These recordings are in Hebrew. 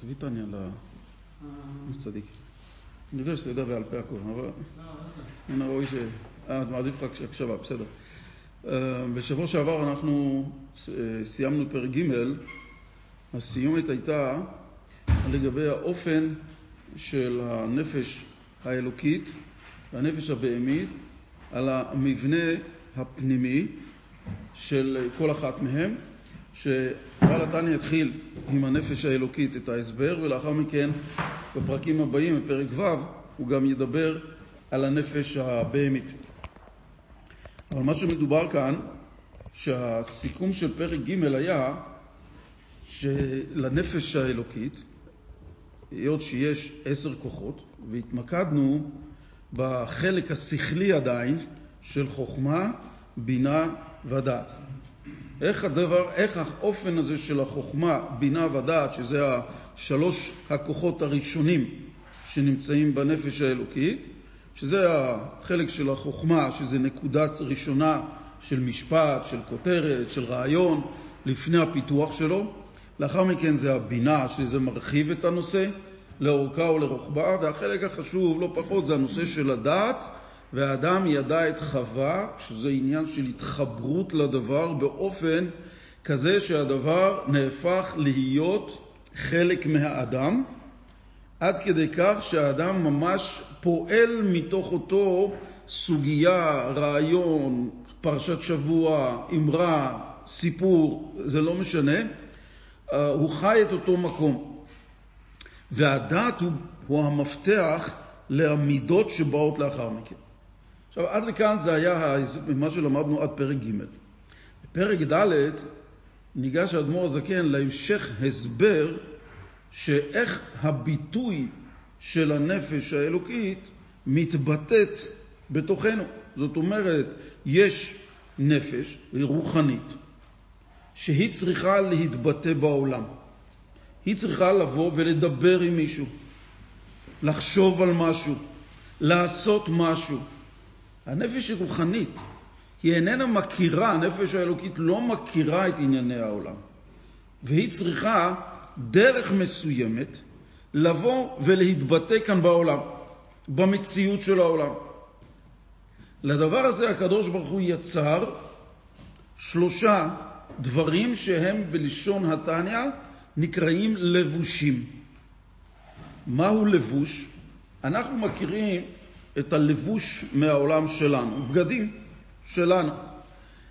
תביא טניה לצדיק. אני יודע שאתה יודע בעל פה הכל, אבל מן הראוי ש... אה, מעדיף לך הקשבה, בסדר. בשבוע שעבר אנחנו סיימנו פרק ג', הסיומת הייתה לגבי האופן של הנפש האלוקית והנפש הבהמית על המבנה הפנימי של כל אחת מהם, שבעל התניא יתחיל עם הנפש האלוקית את ההסבר, ולאחר מכן בפרקים הבאים, בפרק ו', הוא גם ידבר על הנפש הבהמית. אבל מה שמדובר כאן, שהסיכום של פרק ג' היה שלנפש האלוקית, היות שיש עשר כוחות, והתמקדנו בחלק השכלי עדיין של חוכמה, בינה ודעת. איך הדבר, איך האופן הזה של החוכמה, בינה ודעת, שזה השלוש הכוחות הראשונים שנמצאים בנפש האלוקית, שזה החלק של החוכמה, שזה נקודת ראשונה של משפט, של כותרת, של רעיון, לפני הפיתוח שלו. לאחר מכן זה הבינה, שזה מרחיב את הנושא לאורכה ולרוחבה, והחלק החשוב לא פחות זה הנושא של הדעת, והאדם ידע את חווה, שזה עניין של התחברות לדבר באופן כזה שהדבר נהפך להיות חלק מהאדם, עד כדי כך שהאדם ממש פועל מתוך אותו סוגיה, רעיון, פרשת שבוע, אמרה, סיפור, זה לא משנה, הוא חי את אותו מקום. והדעת הוא, הוא המפתח למידות שבאות לאחר מכן. עכשיו, עד לכאן זה היה מה שלמדנו עד פרק ג'. בפרק ד' ניגש האדמו"ר הזקן להמשך הסבר שאיך הביטוי של הנפש האלוקית מתבטאת בתוכנו. זאת אומרת, יש נפש רוחנית שהיא צריכה להתבטא בעולם. היא צריכה לבוא ולדבר עם מישהו, לחשוב על משהו, לעשות משהו. הנפש היא רוחנית, היא איננה מכירה, הנפש האלוקית לא מכירה את ענייני העולם. והיא צריכה דרך מסוימת לבוא ולהתבטא כאן בעולם, במציאות של העולם. לדבר הזה הקדוש ברוך הוא יצר שלושה דברים שהם בלשון התניא נקראים לבושים. מהו לבוש? אנחנו מכירים את הלבוש מהעולם שלנו, בגדים שלנו.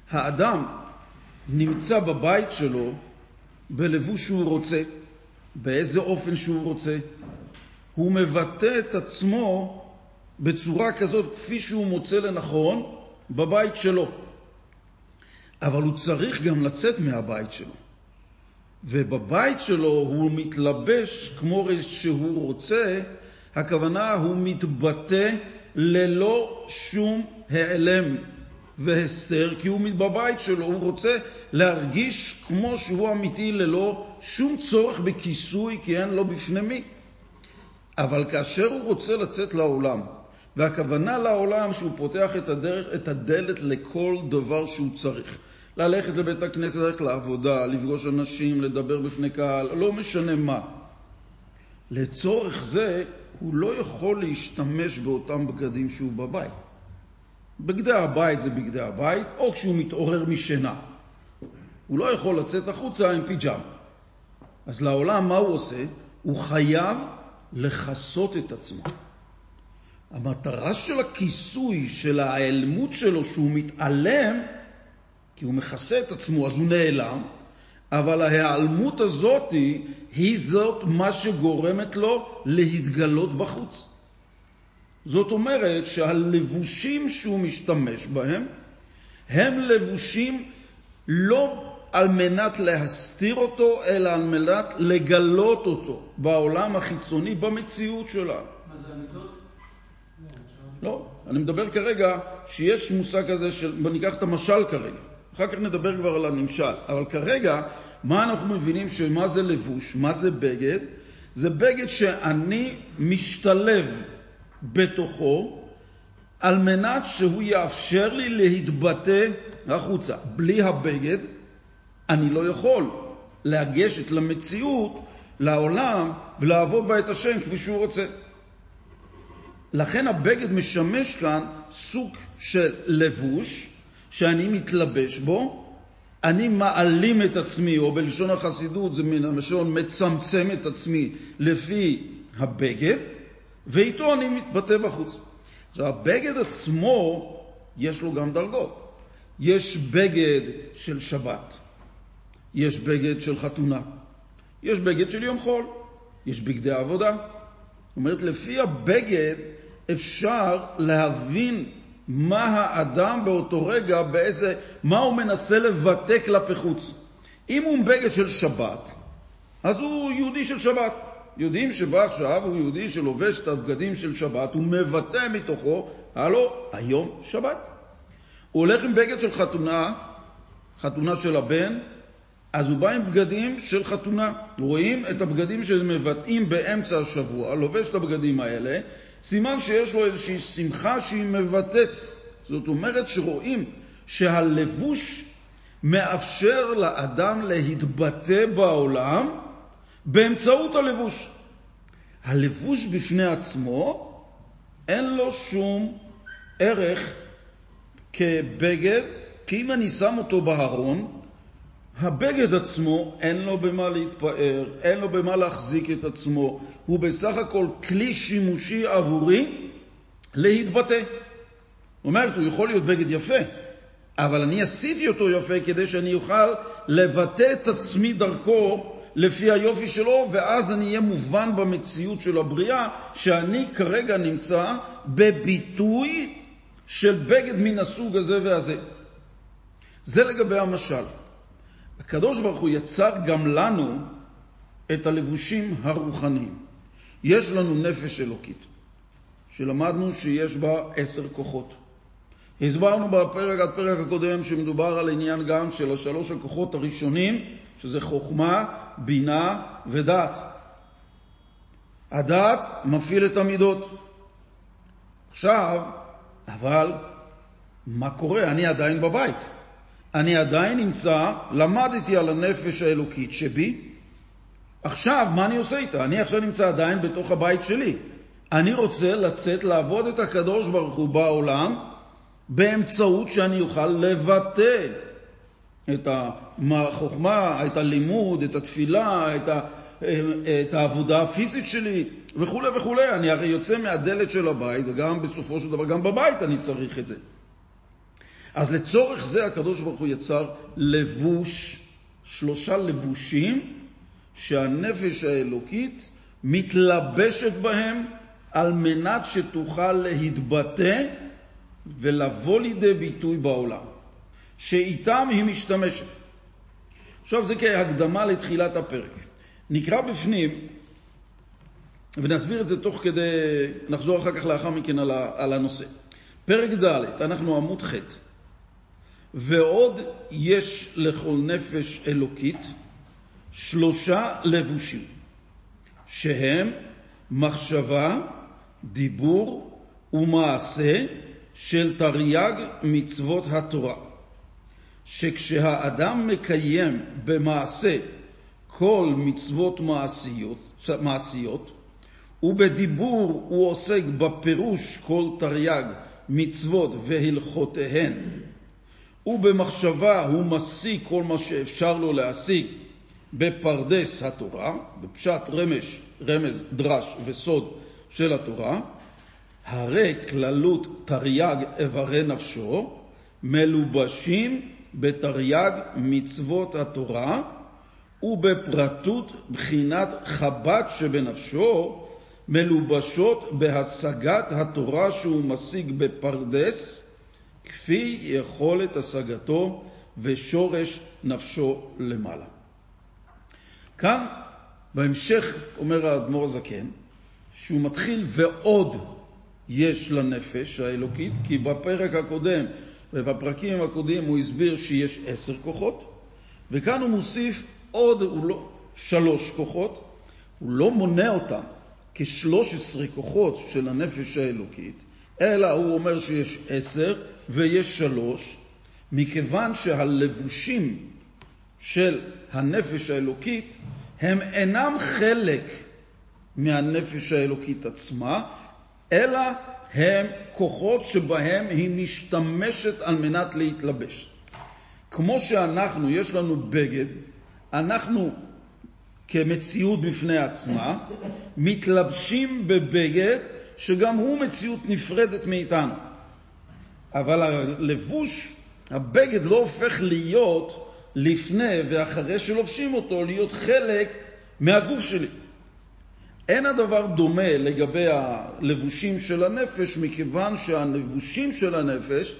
האדם נמצא בבית שלו בלבוש שהוא רוצה, באיזה אופן שהוא רוצה. הוא מבטא את עצמו בצורה כזאת כפי שהוא מוצא לנכון בבית שלו. אבל הוא צריך גם לצאת מהבית שלו. ובבית שלו הוא מתלבש כמו שהוא רוצה, הכוונה הוא מתבטא ללא שום העלם והסתר, כי הוא בבית שלו, הוא רוצה להרגיש כמו שהוא אמיתי ללא שום צורך בכיסוי, כי אין לו בפני מי. אבל כאשר הוא רוצה לצאת לעולם, והכוונה לעולם שהוא פותח את, הדרך, את הדלת לכל דבר שהוא צריך, ללכת לבית הכנסת, ללכת לעבודה, לפגוש אנשים, לדבר בפני קהל, לא משנה מה. לצורך זה הוא לא יכול להשתמש באותם בגדים שהוא בבית. בגדי הבית זה בגדי הבית, או כשהוא מתעורר משינה. הוא לא יכול לצאת החוצה עם פיג'מה. אז לעולם מה הוא עושה? הוא חייב לכסות את עצמו. המטרה של הכיסוי, של ההיעלמות שלו, שהוא מתעלם, כי הוא מכסה את עצמו אז הוא נעלם, אבל ההיעלמות הזאת היא זאת מה שגורמת לו להתגלות בחוץ. זאת אומרת שהלבושים שהוא משתמש בהם הם לבושים לא על מנת להסתיר אותו, אלא על מנת לגלות אותו בעולם החיצוני, במציאות שלנו. מה זה המידות? לא, אני מדבר כרגע שיש מושג כזה של, ניקח את המשל כרגע, אחר כך נדבר כבר על הנמשל, אבל כרגע, מה אנחנו מבינים שמה זה לבוש, מה זה בגד? זה בגד שאני משתלב בתוכו על מנת שהוא יאפשר לי להתבטא החוצה. בלי הבגד אני לא יכול, לגשת למציאות, לעולם, ולעבוד בה את השם כפי שהוא רוצה. לכן הבגד משמש כאן סוג של לבוש שאני מתלבש בו, אני מעלים את עצמי, או בלשון החסידות זה מן הלשון מצמצם את עצמי לפי הבגד, ואיתו אני מתבטא בחוץ. עכשיו, הבגד עצמו, יש לו גם דרגות. יש בגד של שבת, יש בגד של חתונה, יש בגד של יום חול, יש בגדי עבודה. זאת אומרת, לפי הבגד אפשר להבין מה האדם באותו רגע, באיזה, מה הוא מנסה לבטא כלפי חוץ. אם הוא בגד של שבת, אז הוא יהודי של שבת. יודעים שבא עכשיו הוא יהודי שלובש את הבגדים של שבת, הוא מבטא מתוכו, הלו, היום שבת. הוא הולך עם בגד של חתונה, חתונה של הבן, אז הוא בא עם בגדים של חתונה. רואים את הבגדים שמבטאים באמצע השבוע, לובש את הבגדים האלה, סימן שיש לו איזושהי שמחה שהיא מבטאת. זאת אומרת שרואים שהלבוש מאפשר לאדם להתבטא בעולם באמצעות הלבוש. הלבוש בפני עצמו אין לו שום ערך כבגד, כי אם אני שם אותו בארון, הבגד עצמו אין לו במה להתפאר, אין לו במה להחזיק את עצמו, הוא בסך הכל כלי שימושי עבורי להתבטא. זאת אומרת, הוא יכול להיות בגד יפה, אבל אני עשיתי אותו יפה כדי שאני אוכל לבטא את עצמי דרכו לפי היופי שלו, ואז אני אהיה מובן במציאות של הבריאה, שאני כרגע נמצא בביטוי של בגד מן הסוג הזה והזה. זה לגבי המשל. הקדוש ברוך הוא יצר גם לנו את הלבושים הרוחניים. יש לנו נפש אלוקית, שלמדנו שיש בה עשר כוחות. הסברנו בפרק, הפרק הקודם שמדובר על עניין גם של השלוש הכוחות הראשונים, שזה חוכמה, בינה ודעת. הדעת מפעיל את המידות. עכשיו, אבל מה קורה? אני עדיין בבית. אני עדיין נמצא, למדתי על הנפש האלוקית שבי, עכשיו, מה אני עושה איתה? אני עכשיו נמצא עדיין בתוך הבית שלי. אני רוצה לצאת לעבוד את הקדוש ברוך הוא בעולם באמצעות שאני אוכל לבטא את החוכמה, את הלימוד, את התפילה, את, ה, את העבודה הפיזית שלי וכו' וכו'. אני הרי יוצא מהדלת של הבית, וגם בסופו של דבר, גם בבית אני צריך את זה. אז לצורך זה הקדוש ברוך הוא יצר לבוש, שלושה לבושים שהנפש האלוקית מתלבשת בהם על מנת שתוכל להתבטא ולבוא לידי ביטוי בעולם, שאיתם היא משתמשת. עכשיו זה כהקדמה לתחילת הפרק. נקרא בפנים, ונסביר את זה תוך כדי, נחזור אחר כך לאחר מכן על הנושא. פרק ד', אנחנו עמוד ח' ועוד יש לכל נפש אלוקית שלושה לבושים, שהם מחשבה, דיבור ומעשה של תרי"ג מצוות התורה, שכשהאדם מקיים במעשה כל מצוות מעשיות, מעשיות ובדיבור הוא עוסק בפירוש כל תרי"ג מצוות והלכותיהן ובמחשבה הוא משיג כל מה שאפשר לו להשיג בפרדס התורה, בפשט רמש, רמז, דרש וסוד של התורה, הרי כללות תרי"ג איברי נפשו מלובשים בתרי"ג מצוות התורה ובפרטות בחינת חב"ד שבנפשו מלובשות בהשגת התורה שהוא משיג בפרדס כפי יכולת השגתו ושורש נפשו למעלה. כאן, בהמשך, אומר האדמו"ר הזקן, שהוא מתחיל ועוד יש לנפש האלוקית, כי בפרק הקודם ובפרקים הקודמים הוא הסביר שיש עשר כוחות, וכאן הוא מוסיף עוד הוא לא, שלוש כוחות, הוא לא מונה אותם כשלוש עשרה כוחות של הנפש האלוקית, אלא הוא אומר שיש עשר ויש שלוש, מכיוון שהלבושים של הנפש האלוקית הם אינם חלק מהנפש האלוקית עצמה, אלא הם כוחות שבהם היא משתמשת על מנת להתלבש. כמו שאנחנו, יש לנו בגד, אנחנו כמציאות בפני עצמה, מתלבשים בבגד שגם הוא מציאות נפרדת מאיתנו. אבל הלבוש, הבגד לא הופך להיות לפני ואחרי שלובשים אותו, להיות חלק מהגוף שלי. אין הדבר דומה לגבי הלבושים של הנפש, מכיוון שהלבושים של הנפש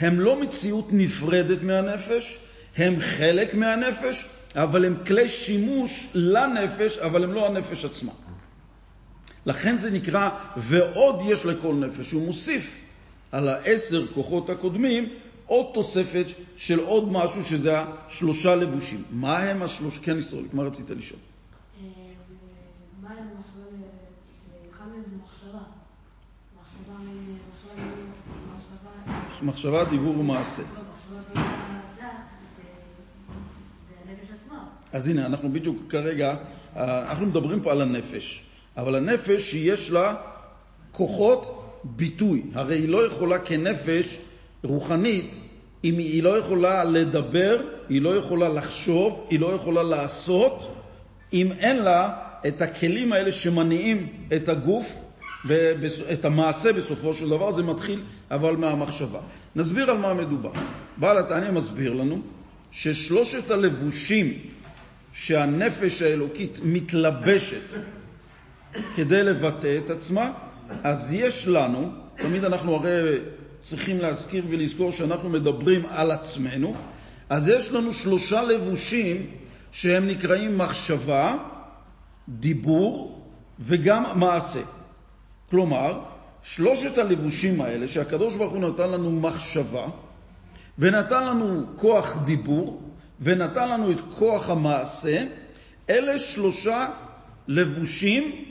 הם לא מציאות נפרדת מהנפש, הם חלק מהנפש, אבל הם כלי שימוש לנפש, אבל הם לא הנפש עצמה. לכן זה נקרא ועוד יש לכל נפש. הוא מוסיף על העשר כוחות הקודמים עוד תוספת של עוד משהו שזה השלושה לבושים. מה הם השלושה? כן, ישראל, מה רצית לשאול? מחשבה, דיבור ומעשה. אז הנה, אנחנו בדיוק כרגע, אנחנו מדברים פה על הנפש, אבל הנפש יש לה כוחות ביטוי. הרי היא לא יכולה כנפש רוחנית, אם היא לא יכולה לדבר, היא לא יכולה לחשוב, היא לא יכולה לעשות, אם אין לה את הכלים האלה שמניעים את הגוף ואת המעשה בסופו של דבר, זה מתחיל אבל מהמחשבה. נסביר על מה מדובר. בעל התעניה מסביר לנו ששלושת הלבושים שהנפש האלוקית מתלבשת כדי לבטא את עצמה, אז יש לנו, תמיד אנחנו הרי צריכים להזכיר ולזכור שאנחנו מדברים על עצמנו, אז יש לנו שלושה לבושים שהם נקראים מחשבה, דיבור וגם מעשה. כלומר, שלושת הלבושים האלה שהקדוש ברוך הוא נתן לנו מחשבה ונתן לנו כוח דיבור ונתן לנו את כוח המעשה, אלה שלושה לבושים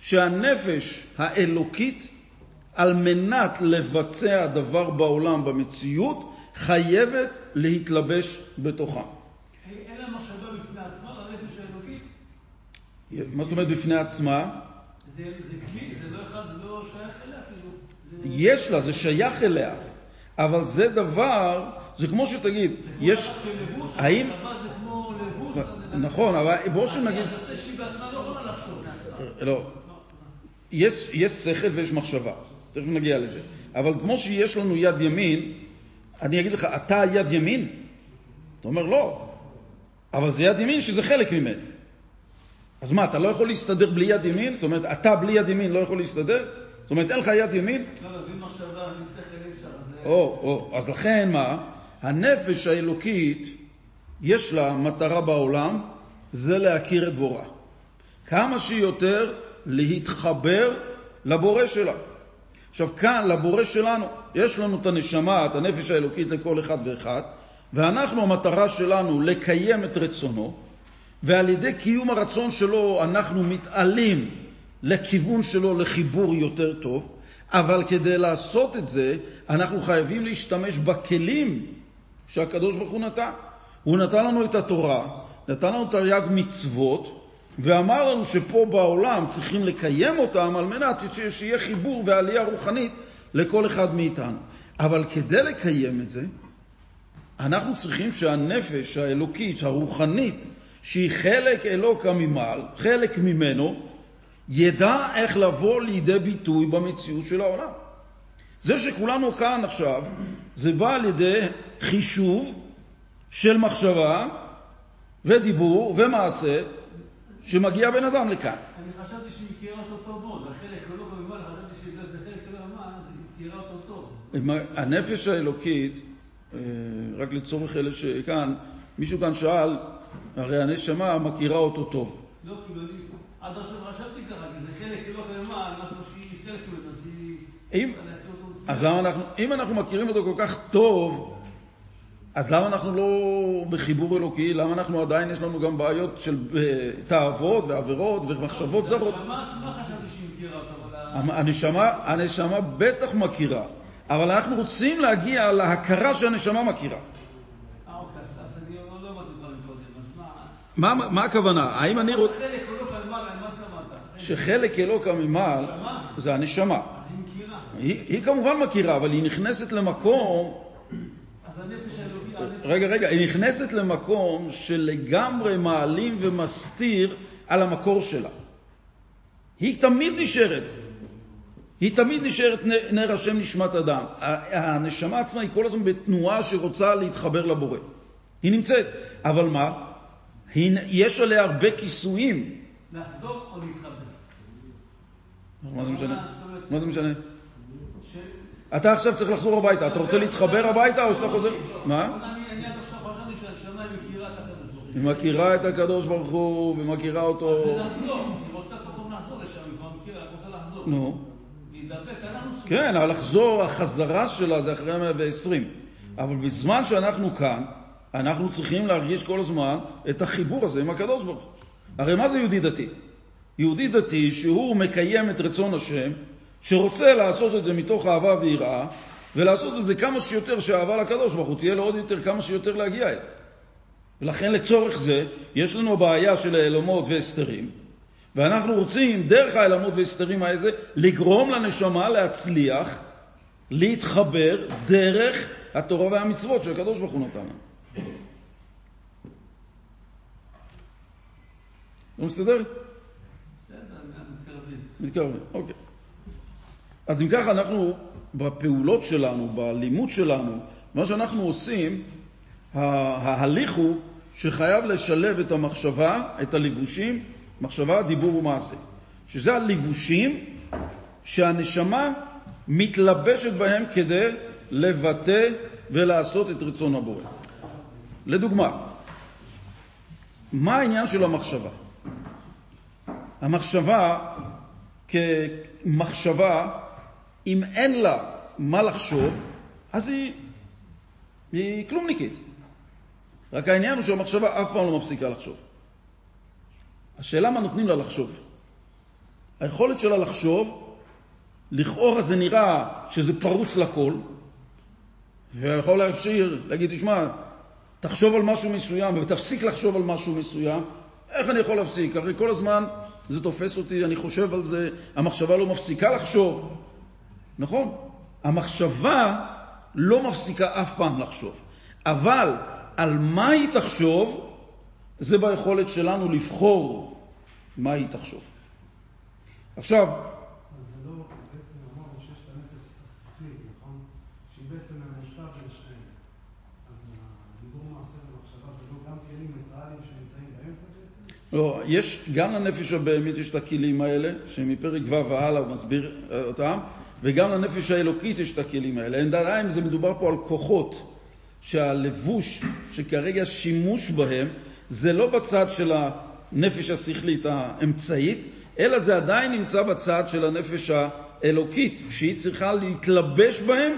שהנפש האלוקית, על מנת לבצע דבר בעולם, במציאות, חייבת להתלבש בתוכם. אין לה מחשבה בפני עצמה, לנפש האלוקית? מה זאת אומרת בפני עצמה? זה כלי, זה לא אחד, זה לא שייך אליה, כאילו... יש לה, זה שייך אליה, אבל זה דבר, זה כמו שתגיד, יש... האם... זה כמו לבוש, נכון, אבל בואו שנגיד... אז יוצא שהיא בעצמה לא יכולה לחשוב מעצמה. לא. יש, יש שכל ויש מחשבה, תכף נגיע לזה. אבל כמו שיש לנו יד ימין, אני אגיד לך, אתה יד ימין? אתה אומר, לא. אבל זה יד ימין שזה חלק ממני. אז מה, אתה לא יכול להסתדר בלי יד ימין? זאת אומרת, אתה בלי יד ימין לא יכול להסתדר? זאת אומרת, אין לך יד ימין? לא, לא, בלי מחשבה, בלי שכל אי אפשר. או, או, אז לכן מה? הנפש האלוקית, יש לה מטרה בעולם, זה להכיר את בורא. כמה שיותר להתחבר לבורא שלה. עכשיו כאן, לבורא שלנו, יש לנו את הנשמה, את הנפש האלוקית לכל אחד ואחד, ואנחנו, המטרה שלנו לקיים את רצונו, ועל ידי קיום הרצון שלו אנחנו מתעלים לכיוון שלו לחיבור יותר טוב, אבל כדי לעשות את זה, אנחנו חייבים להשתמש בכלים שהקדוש ברוך הוא נתן. הוא נתן לנו את התורה, נתן לנו תרי"ג מצוות, ואמר לנו שפה בעולם צריכים לקיים אותם על מנת שיהיה חיבור ועלייה רוחנית לכל אחד מאיתנו. אבל כדי לקיים את זה, אנחנו צריכים שהנפש האלוקית, הרוחנית, שהיא חלק אלוקא ממעל, חלק ממנו, ידע איך לבוא לידי ביטוי במציאות של העולם. זה שכולנו כאן עכשיו, זה בא על ידי חישוב של מחשבה ודיבור ומעשה שמגיע בן אדם לכאן. אני חשבתי שהיא הכירה אותו טוב מאוד, החלק לא במובן, חשבתי שבגלל שזה חלק לא ממש, אז היא הכירה אותו טוב. הנפש האלוקית, אה, רק לצורך אלה שכאן, מישהו כאן שאל, הרי הנשמה מכירה אותו טוב. לא, כאילו, אני עד עכשיו חשבתי ככה, כי זה חלק לא במובן, משהו שהיא חלק ממנו, אז היא... אז למה אנחנו, אם אנחנו מכירים אותו כל כך טוב, אז למה אנחנו לא בחיבור אלוקי? למה אנחנו עדיין, יש לנו גם בעיות של אה, תאוות ועבירות ומחשבות זרות? הנשמה עצמה חשבתי שהיא מכירה אותו, אבל... ה- הנשמה, הנשמה בטח מכירה, אבל אנחנו רוצים להגיע להכרה שהנשמה מכירה. אה, אוקיי, לא מה, הכוונה? האם אני רוצה... חלק אלוקא ממעל, מה התכוונת? שחלק אלוקא ממעל זה הנשמה. אז היא מכירה. היא כמובן מכירה, אבל היא נכנסת למקום... רגע, רגע, היא נכנסת למקום שלגמרי מעלים ומסתיר על המקור שלה. היא תמיד נשארת. היא תמיד נשארת נר השם נשמת אדם. הנשמה עצמה היא כל הזמן בתנועה שרוצה להתחבר לבורא. היא נמצאת, אבל מה? היא, יש עליה הרבה כיסויים. לחזור או להתחבר? מה זה משנה? מה זה משנה? אתה עכשיו צריך לחזור הביתה. אתה רוצה להתחבר הביתה או שאתה חוזר? מה? היא מכירה את הקדוש ברוך הוא. ומכירה אותו. זה לחזור, היא רוצה סוף לשם, היא כבר מכירה, היא רוצה לחזור. נו. כן, אבל לחזור, החזרה שלה זה אחרי 120. אבל בזמן שאנחנו כאן, אנחנו צריכים להרגיש כל הזמן את החיבור הזה עם הקדוש ברוך הוא. הרי מה זה יהודי דתי? יהודי דתי שהוא מקיים את רצון השם, שרוצה לעשות את זה מתוך אהבה ויראה, ולעשות את זה כמה שיותר שהאהבה לקדוש ברוך הוא תהיה לו עוד יותר כמה שיותר להגיע אליו. ולכן לצורך זה יש לנו בעיה של העלמות והסתרים, ואנחנו רוצים דרך העלמות והסתרים האלה לגרום לנשמה להצליח להתחבר דרך התורה והמצוות שהקדוש ברוך הוא נתן לנו. לא מסתדר? מתקרבים, אוקיי. אז אם ככה, אנחנו בפעולות שלנו, בלימוד שלנו, מה שאנחנו עושים, ההליך הוא שחייב לשלב את המחשבה, את הלבושים, מחשבה, דיבור ומעשה. שזה הלבושים שהנשמה מתלבשת בהם כדי לבטא ולעשות את רצון הבורא. לדוגמה, מה העניין של המחשבה? המחשבה כמחשבה, אם אין לה מה לחשוב, אז היא, היא כלומניקית. רק העניין הוא שהמחשבה אף פעם לא מפסיקה לחשוב. השאלה מה נותנים לה לחשוב. היכולת שלה לחשוב, לכאורה זה נראה שזה פרוץ לכל, ויכול להשאיר, להגיד, תשמע, תחשוב על משהו מסוים ותפסיק לחשוב על משהו מסוים, איך אני יכול להפסיק? הרי כל הזמן זה תופס אותי, אני חושב על זה, המחשבה לא מפסיקה לחשוב. נכון, המחשבה לא מפסיקה אף פעם לחשוב, אבל על מה היא תחשוב, זה ביכולת שלנו לבחור מה היא תחשוב. עכשיו, לא, יש, גם לנפש הבהמית יש את הכלים האלה, שמפרק ו' והלאה הוא מסביר אה, אותם, וגם לנפש האלוקית יש את הכלים האלה. אין אם זה מדובר פה על כוחות, שהלבוש, שכרגע שימוש בהם, זה לא בצד של הנפש השכלית האמצעית, אלא זה עדיין נמצא בצד של הנפש האלוקית, שהיא צריכה להתלבש בהם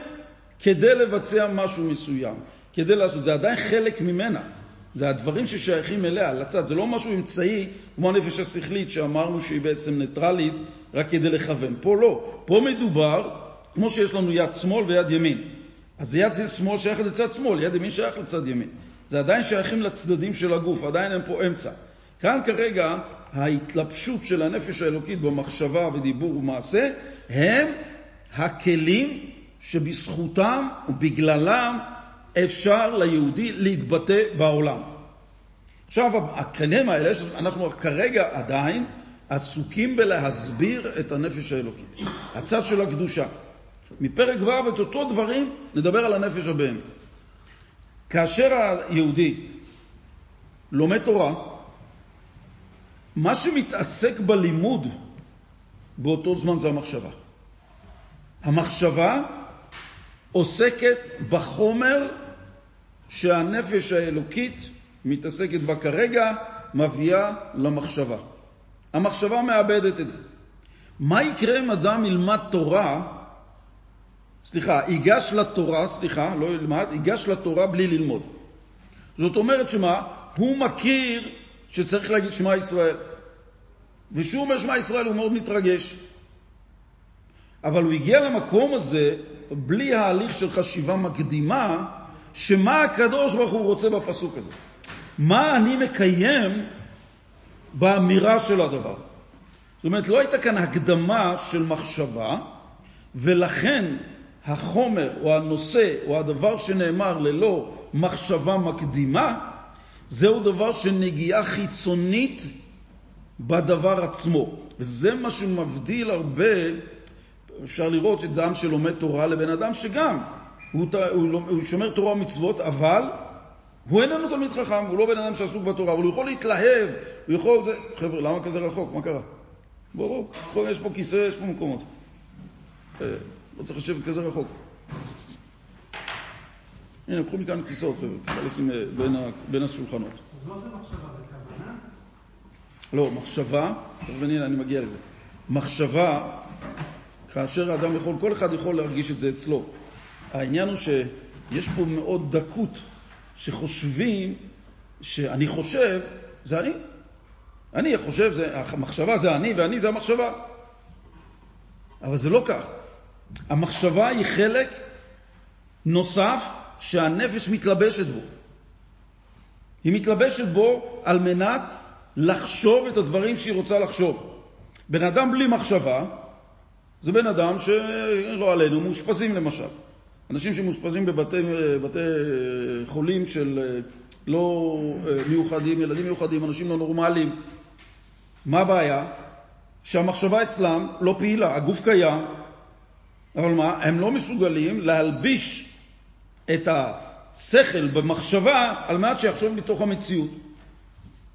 כדי לבצע משהו מסוים, כדי לעשות, זה עדיין חלק ממנה. זה הדברים ששייכים אליה, לצד. זה לא משהו אמצעי כמו הנפש השכלית שאמרנו שהיא בעצם ניטרלית רק כדי לכוון. פה לא. פה מדובר, כמו שיש לנו יד שמאל ויד ימין. אז יד שמאל שייכת לצד שמאל, יד ימין שייכת לצד ימין. זה עדיין שייכים לצדדים של הגוף, עדיין הם פה אמצע. כאן כרגע ההתלבשות של הנפש האלוקית במחשבה ודיבור ומעשה הם הכלים שבזכותם ובגללם אפשר ליהודי להתבטא בעולם. עכשיו, הכלים האלה, אנחנו כרגע עדיין עסוקים בלהסביר את הנפש האלוקית, הצד של הקדושה. מפרק ו' את אותו דברים נדבר על הנפש הבהמית. כאשר היהודי לומד תורה, מה שמתעסק בלימוד באותו זמן זה המחשבה. המחשבה עוסקת בחומר שהנפש האלוקית מתעסקת בה כרגע, מביאה למחשבה. המחשבה מאבדת את זה. מה יקרה אם אדם ילמד תורה, סליחה, ייגש לתורה, סליחה, לא ילמד, ייגש לתורה בלי ללמוד. זאת אומרת שמה? הוא מכיר שצריך להגיד שמע ישראל. וכשהוא אומר שמע ישראל הוא מאוד מתרגש. אבל הוא הגיע למקום הזה בלי ההליך של חשיבה מקדימה, שמה הקדוש ברוך הוא רוצה בפסוק הזה. מה אני מקיים באמירה של הדבר. זאת אומרת, לא הייתה כאן הקדמה של מחשבה, ולכן החומר או הנושא או הדבר שנאמר ללא מחשבה מקדימה, זהו דבר של נגיעה חיצונית בדבר עצמו. וזה מה שמבדיל הרבה, אפשר לראות את עם שלומד תורה לבן אדם שגם, הוא, הוא, הוא שומר תורה ומצוות, אבל הוא איננו תלמיד חכם, הוא לא בן אדם שעסוק בתורה, אבל הוא יכול להתלהב, הוא יכול... זה... חבר'ה, למה כזה רחוק? מה קרה? בואו, בואו, יש פה כיסא, יש פה מקומות. אה, לא צריך לשבת כזה רחוק. הנה, קחו מכאן כיסאות, חבר'ה, צריך לשים אה, בין, בין השולחנות. אז זה מחשבה? זה כוונה? לא, מחשבה, אני מגיע לזה. מחשבה, כאשר האדם יכול, כל אחד יכול להרגיש את זה אצלו. העניין הוא שיש פה מאוד דקות שחושבים שאני חושב, זה אני. אני חושב, זה, המחשבה זה אני ואני זה המחשבה. אבל זה לא כך. המחשבה היא חלק נוסף שהנפש מתלבשת בו. היא מתלבשת בו על מנת לחשוב את הדברים שהיא רוצה לחשוב. בן אדם בלי מחשבה זה בן אדם שלא עלינו, מאושפזים למשל. אנשים שמאושפזים בבתי בתי חולים של לא מיוחדים, ילדים מיוחדים, אנשים לא נורמליים. מה הבעיה? שהמחשבה אצלם לא פעילה, הגוף קיים, אבל מה? הם לא מסוגלים להלביש את השכל במחשבה על מנת שיחשוב מתוך המציאות.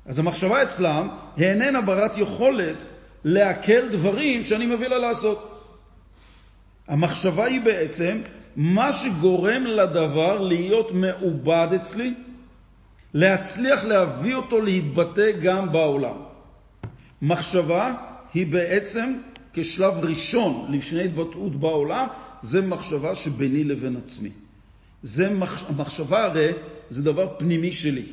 אז המחשבה אצלם איננה ברת יכולת לעכל דברים שאני מביא לה לעשות. המחשבה היא בעצם מה שגורם לדבר להיות מעובד אצלי, להצליח להביא אותו להתבטא גם בעולם. מחשבה היא בעצם כשלב ראשון לפני התבטאות בעולם, זה מחשבה שביני לבין עצמי. זה מח... המחשבה הרי זה דבר פנימי שלי.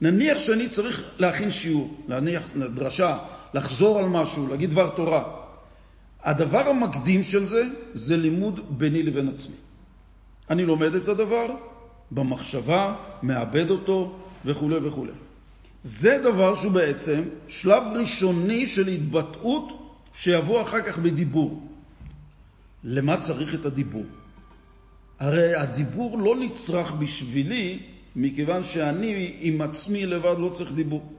נניח שאני צריך להכין שיעור, להניח דרשה, לחזור על משהו, להגיד דבר תורה. הדבר המקדים של זה, זה לימוד ביני לבין עצמי. אני לומד את הדבר במחשבה, מאבד אותו וכו' וכו'. זה דבר שהוא בעצם שלב ראשוני של התבטאות שיבוא אחר כך בדיבור. למה צריך את הדיבור? הרי הדיבור לא נצרך בשבילי, מכיוון שאני עם עצמי לבד לא צריך דיבור.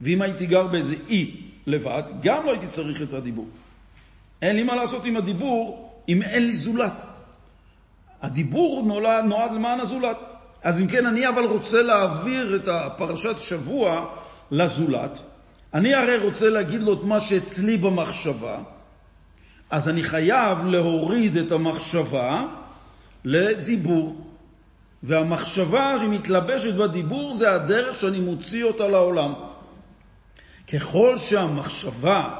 ואם הייתי גר באיזה אי לבד, גם לא הייתי צריך את הדיבור. אין לי מה לעשות עם הדיבור אם אין לי זולת. הדיבור נולד, נועד למען הזולת. אז אם כן, אני אבל רוצה להעביר את הפרשת שבוע לזולת. אני הרי רוצה להגיד לו את מה שאצלי במחשבה, אז אני חייב להוריד את המחשבה לדיבור. והמחשבה שמתלבשת בדיבור זה הדרך שאני מוציא אותה לעולם. ככל שהמחשבה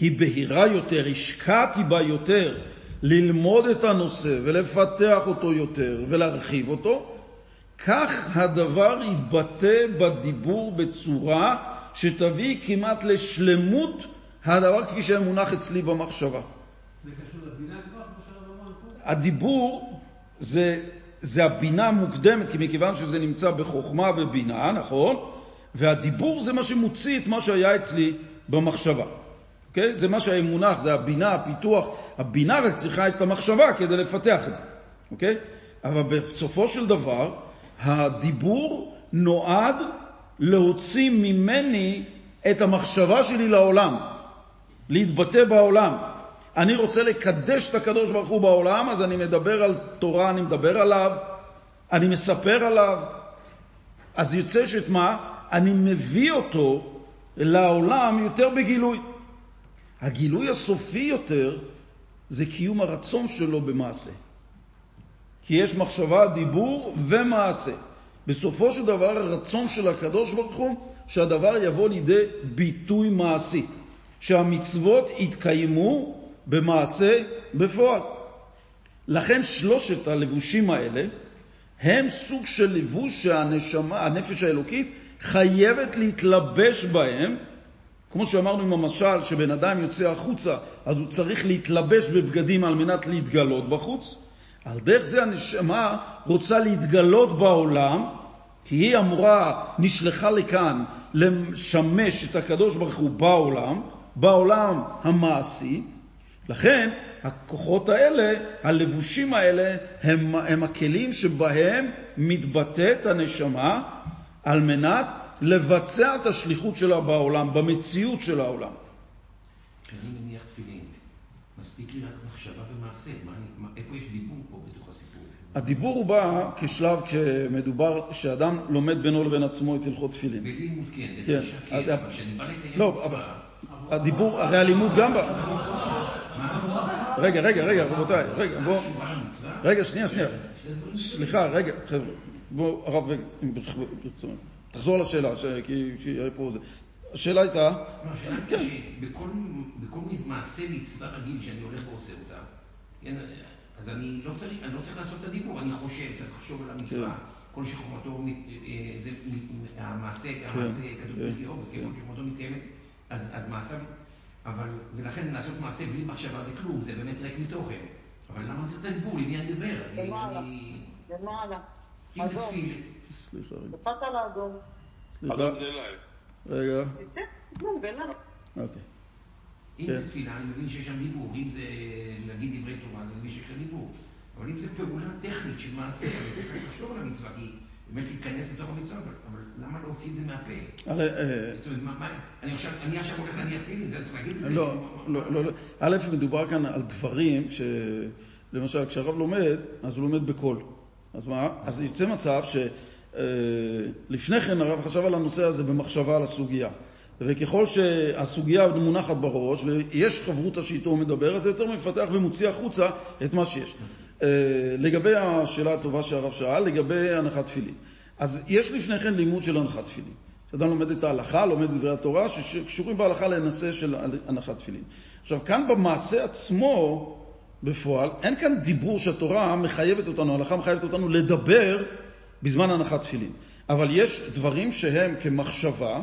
היא בהירה יותר, השקעתי בה יותר, ללמוד את הנושא ולפתח אותו יותר ולהרחיב אותו, כך הדבר יתבטא בדיבור בצורה שתביא כמעט לשלמות הדבר כפי שהיה מונח אצלי במחשבה. זה קשור לבינה כבר, כמו פה? הדיבור זה, זה הבינה המוקדמת, כי מכיוון שזה נמצא בחוכמה ובינה, נכון? והדיבור זה מה שמוציא את מה שהיה אצלי במחשבה. אוקיי? זה מה שהיה מונח, זה הבינה, הפיתוח. הבינה רק צריכה את המחשבה כדי לפתח את זה. אוקיי? אבל בסופו של דבר, הדיבור נועד להוציא ממני את המחשבה שלי לעולם, להתבטא בעולם. אני רוצה לקדש את הקדוש ברוך הוא בעולם, אז אני מדבר על תורה, אני מדבר עליו, אני מספר עליו. אז יוצא שאת מה? אני מביא אותו לעולם יותר בגילוי. הגילוי הסופי יותר זה קיום הרצון שלו במעשה. כי יש מחשבה, דיבור ומעשה. בסופו של דבר הרצון של הקדוש ברוך הוא שהדבר יבוא לידי ביטוי מעשי, שהמצוות יתקיימו במעשה בפועל. לכן שלושת הלבושים האלה הם סוג של לבוש שהנפש האלוקית חייבת להתלבש בהם, כמו שאמרנו עם המשל, שבן אדם יוצא החוצה, אז הוא צריך להתלבש בבגדים על מנת להתגלות בחוץ. על דרך זה הנשמה רוצה להתגלות בעולם, כי היא אמורה, נשלחה לכאן לשמש את הקדוש ברוך הוא בעולם, בעולם המעשי. לכן הכוחות האלה, הלבושים האלה, הם, הם הכלים שבהם מתבטאת הנשמה על מנת לבצע את השליחות שלה בעולם, במציאות של העולם. כשאני מניח תפילין, מספיק לי רק מחשבה ומעשה. איפה יש דיבור פה בתוך הסיפור? הדיבור הוא בא כשלב כשמדובר, שאדם לומד בינו לבין עצמו את הלכות תפילין. בלימוד כן, כן. כן, אבל כשאני בא לקיים לא, אבל הדיבור, הרי הלימוד גם בא... רגע, רגע, רגע, רבותיי, רגע, בואו... רגע, שנייה, שנייה. סליחה, רגע, חבר'ה. בואו, הרב, ברצונו. תחזור לשאלה, כי היה פה זה. השאלה הייתה... השאלה הייתה שבכל מעשה מצווה רגיל שאני הולך ועושה אותה, כן, אז אני לא צריך, אני לא צריך לעשות את הדיבור, אני חושב, צריך לחשוב על המצווה. כן. כל שחומתו, אה, זה המעשה, כן, המעשה כתוב בקיאור, כל שחומתו מתקיימת, אז מעשיו, אבל, ולכן לעשות מעשה בלי מחשבה זה כלום, זה באמת ריק מתוכן. אבל למה אני צריך את הדיבור? למי אני אדבר? למעלה. למעלה. אם זה תפילה. סליחה רגע. קפץ על האדום. סליחה. רגע. אוקיי. אם זה תפילה, אני מבין שיש שם דיבור. אם זה להגיד דברי תורה, אז אני מבין שיש שם דיבור. אבל אם זה פעולה טכנית של מעשה, אני צריך לחשוב על המצווה, כי באמת להיכנס לתוך המצווה, אבל למה להוציא את זה מהפה? הרי... אני עכשיו הולך להניח תפילין, זה צריך להגיד את זה? לא, לא, לא. א', מדובר כאן על דברים ש... למשל, כשהרב לומד, אז הוא לומד בקול. אז מה? אז יוצא מצב שלפני כן הרב חשב על הנושא הזה במחשבה על הסוגיה. וככל שהסוגיה מונחת בראש, ויש חברותא שאיתו הוא מדבר, אז זה יותר מפתח ומוציא החוצה את מה שיש. לגבי השאלה הטובה שהרב שאל, לגבי הנחת תפילין. אז יש לפני כן לימוד של הנחת תפילין. כשאדם לומד את ההלכה, לומד דברי התורה, שקשורים בהלכה לנושא של הנחת תפילין. עכשיו, כאן במעשה עצמו, בפועל, אין כאן דיבור שהתורה מחייבת אותנו, ההלכה מחייבת אותנו לדבר בזמן הנחת תפילין. אבל יש דברים שהם כמחשבה,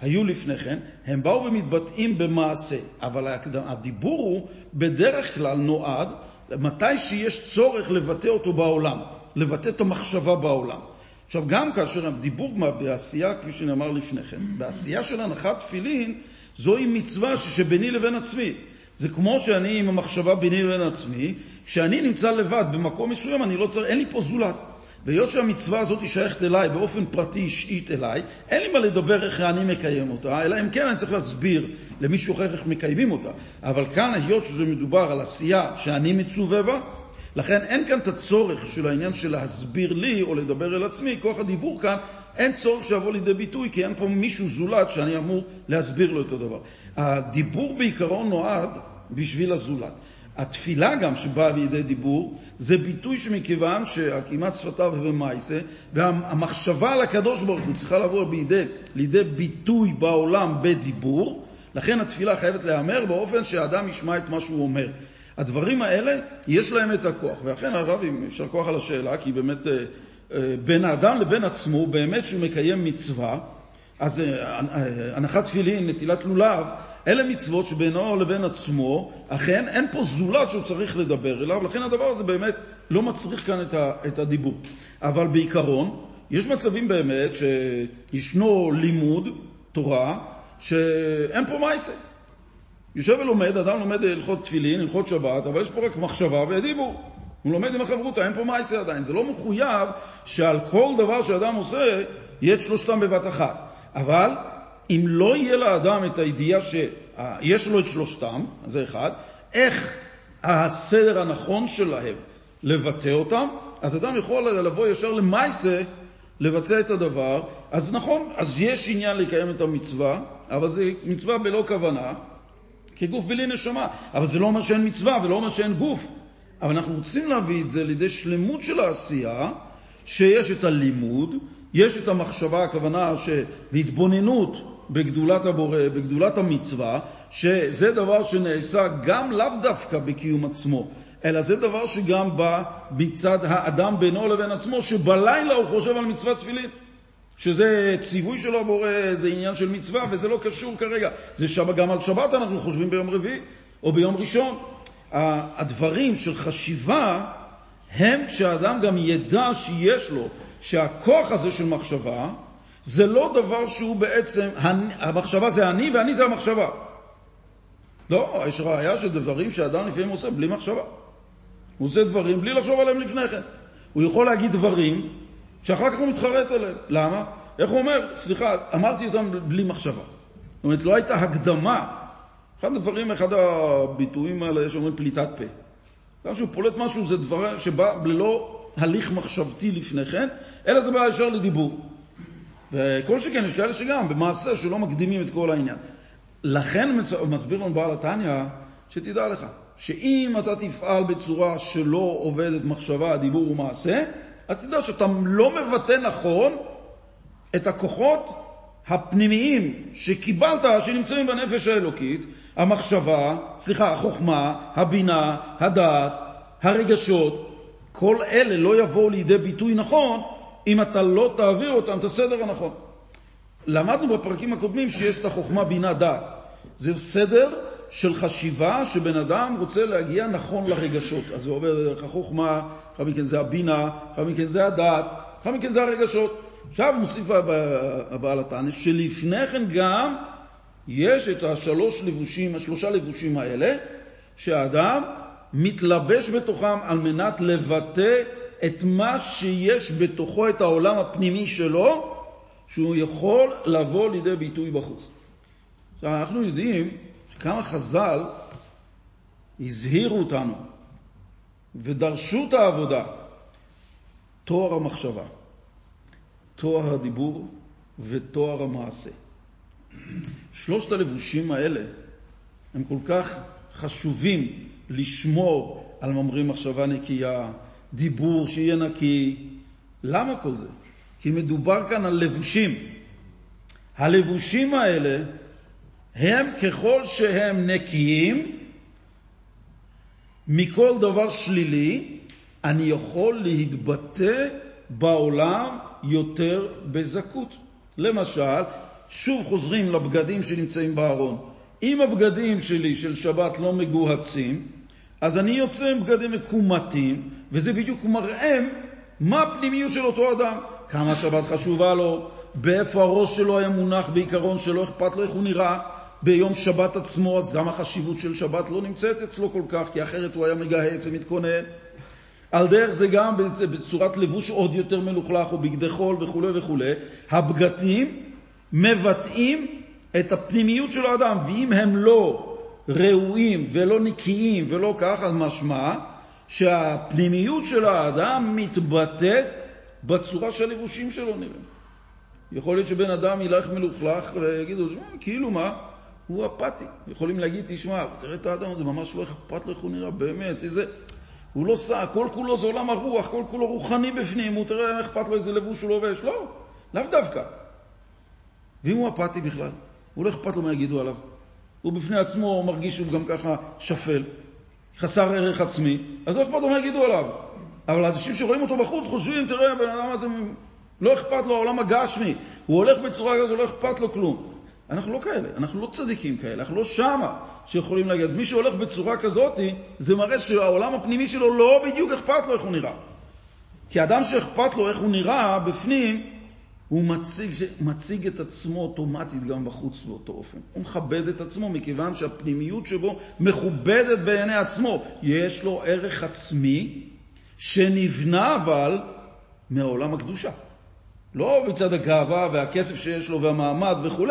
היו לפני כן, הם באו ומתבטאים במעשה, אבל הדיבור הוא בדרך כלל נועד מתי שיש צורך לבטא אותו בעולם, לבטא את המחשבה בעולם. עכשיו, גם כאשר הדיבור בעשייה, כפי שנאמר לפני כן, בעשייה של הנחת תפילין, זוהי מצווה שביני לבין עצמי. זה כמו שאני עם המחשבה ביני לבין עצמי, שאני נמצא לבד במקום מסוים, אני לא צריך, אין לי פה זולת. והיות שהמצווה הזאת שייכת אליי באופן פרטי אישית אליי, אין לי מה לדבר איך אני מקיים אותה, אלא אם כן אני צריך להסביר למישהו אחר איך מקיימים אותה. אבל כאן, היות שזה מדובר על עשייה שאני מצווה בה, לכן אין כאן את הצורך של העניין של להסביר לי או לדבר אל עצמי, כוח הדיבור כאן, אין צורך שיבוא לידי ביטוי, כי אין פה מישהו זולת שאני אמור להסביר לו את הדבר. הדיבור בעיקרון נועד בשביל הזולת. התפילה גם שבאה בידי דיבור, זה ביטוי שמכיוון שהקימת שפתיו ומעשה, והמחשבה על הקדוש ברוך הוא צריכה לבוא בידי, לידי ביטוי בעולם בדיבור, לכן התפילה חייבת להיאמר באופן שהאדם ישמע את מה שהוא אומר. הדברים האלה, יש להם את הכוח, ואכן הרב, יישר כוח על השאלה, כי באמת אה, אה, בין האדם לבין עצמו, באמת שהוא מקיים מצווה, אז אה, הנחת תפילין, נטילת לולב, אלה מצוות שבינו לבין עצמו, אכן אין פה זולת שהוא צריך לדבר אליו, לכן הדבר הזה באמת לא מצריך כאן את הדיבור. אבל בעיקרון, יש מצבים באמת שישנו לימוד תורה שאין פה מייסה. יושב ולומד, אדם לומד הלכות תפילין, הלכות שבת, אבל יש פה רק מחשבה ודיבור. הוא לומד עם החברותא, אין פה מייסה עדיין. זה לא מחויב שעל כל דבר שאדם עושה, יהיה את שלושתם בבת אחת. אבל אם לא יהיה לאדם את הידיעה שיש לו את שלושתם, זה אחד, איך הסדר הנכון שלהם לבטא אותם, אז אדם יכול לבוא ישר למייסה לבצע את הדבר. אז נכון, אז יש עניין לקיים את המצווה, אבל זה מצווה בלא כוונה, כגוף בלי נשמה. אבל זה לא אומר שאין מצווה ולא אומר שאין גוף. אבל אנחנו רוצים להביא את זה לידי שלמות של העשייה, שיש את הלימוד, יש את המחשבה, הכוונה שבהתבוננות בגדולת הבורא, בגדולת המצווה, שזה דבר שנעשה גם לאו דווקא בקיום עצמו, אלא זה דבר שגם בא מצד האדם בינו לבין עצמו, שבלילה הוא חושב על מצוות תפילין. שזה ציווי של הבורא, זה עניין של מצווה, וזה לא קשור כרגע. זה שב, גם על שבת אנחנו חושבים ביום רביעי או ביום ראשון. הדברים של חשיבה הם כשאדם גם ידע שיש לו שהכוח הזה של מחשבה זה לא דבר שהוא בעצם, המחשבה זה אני ואני זה המחשבה. לא, יש ראייה של דברים שאדם לפעמים עושה בלי מחשבה. הוא עושה דברים בלי לחשוב עליהם לפני כן. הוא יכול להגיד דברים שאחר כך הוא מתחרט עליהם. למה? איך הוא אומר? סליחה, אמרתי אותם בלי מחשבה. זאת אומרת, לא הייתה הקדמה. אחד הדברים, אחד הביטויים האלה, יש אומרים פליטת פה. גם שהוא פולט משהו זה דבר שבא ללא הליך מחשבתי לפני כן, אלא זה בא ישר לדיבור. וכל שכן, יש כאלה שגם, במעשה שלא מקדימים את כל העניין. לכן מסביר לנו בעל התניא, שתדע לך, שאם אתה תפעל בצורה שלא עובדת מחשבה, דיבור ומעשה, אז תדע שאתה לא מבטא נכון את הכוחות הפנימיים שקיבלת, שנמצאים בנפש האלוקית, המחשבה, סליחה, החוכמה, הבינה, הדעת, הרגשות, כל אלה לא יבואו לידי ביטוי נכון אם אתה לא תעביר אותם את הסדר הנכון. למדנו בפרקים הקודמים שיש את החוכמה, בינה, דעת. זה סדר של חשיבה שבן אדם רוצה להגיע נכון לרגשות. אז הוא עובר דרך החוכמה, אחר מכן זה הבינה, אחר מכן זה הדעת, אחר מכן זה הרגשות. עכשיו מוסיף הבעל התנא שלפני כן גם יש את השלוש לבושים, השלושה לבושים האלה, שהאדם מתלבש בתוכם על מנת לבטא את מה שיש בתוכו, את העולם הפנימי שלו, שהוא יכול לבוא לידי ביטוי בחוץ. עכשיו, אנחנו יודעים שכמה חז"ל הזהירו אותנו ודרשו את העבודה, תואר המחשבה, תואר הדיבור ותואר המעשה. שלושת הלבושים האלה הם כל כך חשובים לשמור על ממרים מחשבה נקייה, דיבור שיהיה נקי. למה כל זה? כי מדובר כאן על לבושים. הלבושים האלה הם ככל שהם נקיים מכל דבר שלילי, אני יכול להתבטא בעולם יותר בזכות. למשל, שוב חוזרים לבגדים שנמצאים בארון. אם הבגדים שלי של שבת לא מגוהצים, אז אני יוצא עם בגדים מקומטים, וזה בדיוק מראה מה הפנימיות של אותו אדם. כמה שבת חשובה לו, באיפה הראש שלו היה מונח בעיקרון שלא אכפת לו איך הוא נראה ביום שבת עצמו, אז גם החשיבות של שבת לא נמצאת אצלו כל כך, כי אחרת הוא היה מגהץ ומתכונן. על דרך זה גם בצורת לבוש עוד יותר מלוכלך, או בגדי חול וכו' וכו'. הבגדים מבטאים את הפנימיות של האדם, ואם הם לא ראויים ולא נקיים ולא כך, אז משמע שהפנימיות של האדם מתבטאת בצורה שהלבושים שלו נראים. יכול להיות שבן אדם ילך מלוכלך ויגידו, כאילו מה? הוא אפאתי. יכולים להגיד, תשמע, תראה את האדם הזה, ממש לא אכפת איך הוא נראה, באמת, איזה... הוא לא סע, כל כולו זה עולם הרוח, כל כולו רוחני בפנים, הוא תראה, אכפת לו איזה לבוש הוא לובש. לא, לאו דווקא. ואם הוא אפאתי בכלל, הוא לא אכפת לו מה יגידו עליו. הוא בפני עצמו מרגיש שהוא גם ככה שפל, חסר ערך עצמי, אז לא אכפת לו מה יגידו עליו. אבל אנשים שרואים אותו בחוץ חושבים, תראה, הבן אדם הזה, לא אכפת לו העולם הגשמי, הוא הולך בצורה כזו, לא אכפת לו כלום. אנחנו לא כאלה, אנחנו לא צדיקים כאלה, אנחנו לא שמה שיכולים להגיד. אז מי שהולך בצורה כזאת, זה מראה שהעולם הפנימי שלו לא בדיוק אכפת לו איך הוא נראה. כי אדם שאכפת לו איך הוא נראה בפנים, הוא מציג, מציג את עצמו אוטומטית גם בחוץ באותו אופן. הוא מכבד את עצמו מכיוון שהפנימיות שבו מכובדת בעיני עצמו. יש לו ערך עצמי שנבנה אבל מעולם הקדושה. לא מצד הגאווה והכסף שיש לו והמעמד וכו'.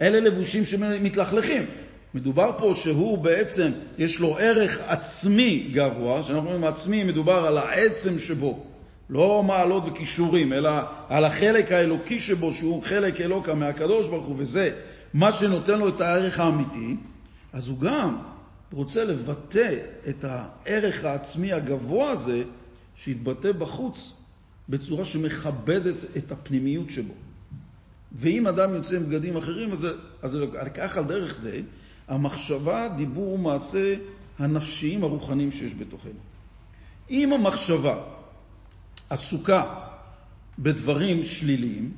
אלה לבושים שמתלכלכים. מדובר פה שהוא בעצם, יש לו ערך עצמי גבוה, כשאנחנו אומרים עצמי, מדובר על העצם שבו. לא מעלות וכישורים, אלא על החלק האלוקי שבו, שהוא חלק אלוקה מהקדוש ברוך הוא, וזה מה שנותן לו את הערך האמיתי, אז הוא גם רוצה לבטא את הערך העצמי הגבוה הזה, שיתבטא בחוץ בצורה שמכבדת את הפנימיות שבו. ואם אדם יוצא עם בגדים אחרים, אז, אז כך על דרך זה, המחשבה, דיבור ומעשה הנפשיים הרוחניים שיש בתוכנו. אם המחשבה עסוקה בדברים שליליים,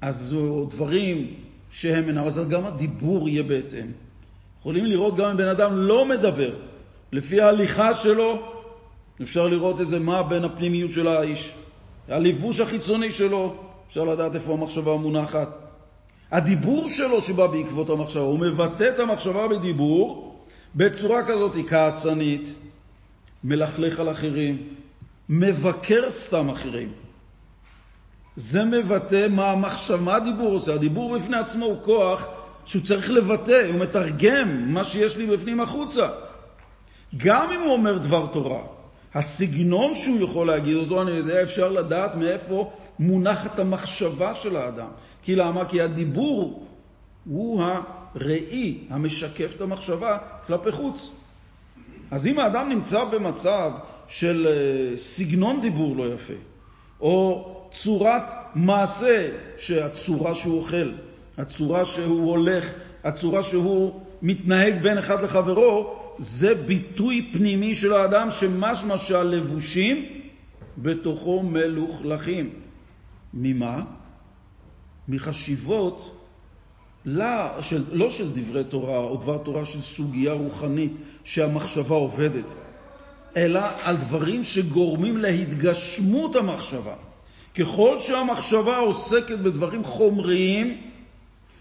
אז דברים שהם אינם, אז גם הדיבור יהיה בהתאם. יכולים לראות גם אם בן אדם לא מדבר, לפי ההליכה שלו, אפשר לראות איזה מה בין הפנימיות של האיש. הלבוש החיצוני שלו, אפשר לדעת איפה המחשבה מונחת. הדיבור שלו שבא בעקבות המחשבה, הוא מבטא את המחשבה בדיבור בצורה כזאת כעסנית, מלכלך על אחרים, מבקר סתם אחרים. זה מבטא מה המחשבה, מה הדיבור עושה. הדיבור בפני עצמו הוא כוח שהוא צריך לבטא, הוא מתרגם מה שיש לי בפנים החוצה. גם אם הוא אומר דבר תורה, הסגנון שהוא יכול להגיד אותו, אני יודע, אפשר לדעת מאיפה מונחת המחשבה של האדם. כי למה? כי הדיבור הוא הראי המשקף את המחשבה כלפי חוץ. אז אם האדם נמצא במצב של אה, סגנון דיבור לא יפה, או צורת מעשה, שהצורה שהוא אוכל, הצורה שהוא הולך, הצורה שהוא מתנהג בין אחד לחברו, זה ביטוי פנימי של האדם שמשמע שהלבושים בתוכו מלוכלכים. ממה? מחשיבות לא של, לא של דברי תורה או דבר תורה של סוגיה רוחנית שהמחשבה עובדת, אלא על דברים שגורמים להתגשמות המחשבה. ככל שהמחשבה עוסקת בדברים חומריים,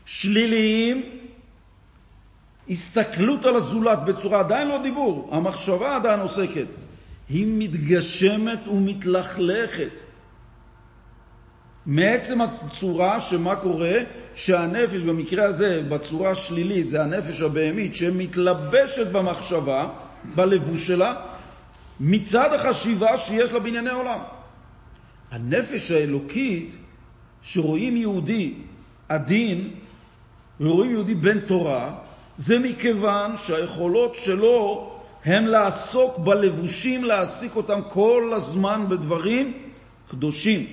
שליליים, הסתכלות על הזולת בצורה, עדיין לא דיבור, המחשבה עדיין עוסקת, היא מתגשמת ומתלכלכת. מעצם הצורה שמה קורה, שהנפש במקרה הזה, בצורה השלילית, זה הנפש הבהמית שמתלבשת במחשבה, בלבוש שלה, מצד החשיבה שיש לה בענייני עולם. הנפש האלוקית, שרואים יהודי עדין ורואים יהודי בן תורה, זה מכיוון שהיכולות שלו הן לעסוק בלבושים, להעסיק אותם כל הזמן בדברים קדושים.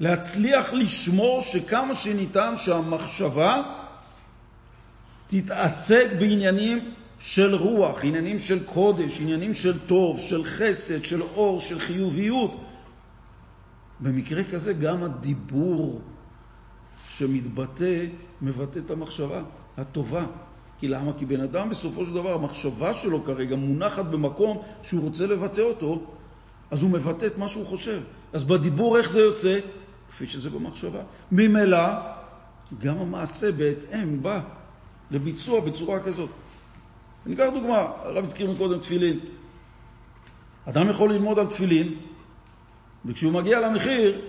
להצליח לשמור שכמה שניתן שהמחשבה תתעסק בעניינים של רוח, עניינים של קודש, עניינים של טוב, של חסד, של אור, של חיוביות. במקרה כזה גם הדיבור שמתבטא, מבטא את המחשבה הטובה. כי למה? כי בן אדם בסופו של דבר, המחשבה שלו כרגע מונחת במקום שהוא רוצה לבטא אותו, אז הוא מבטא את מה שהוא חושב. אז בדיבור איך זה יוצא? כפי שזה במחשבה. ממילא, גם המעשה בהתאם בא לביצוע בצורה כזאת. אני אקח דוגמה, הרב הזכיר מקודם תפילין. אדם יכול ללמוד על תפילין, וכשהוא מגיע למחיר,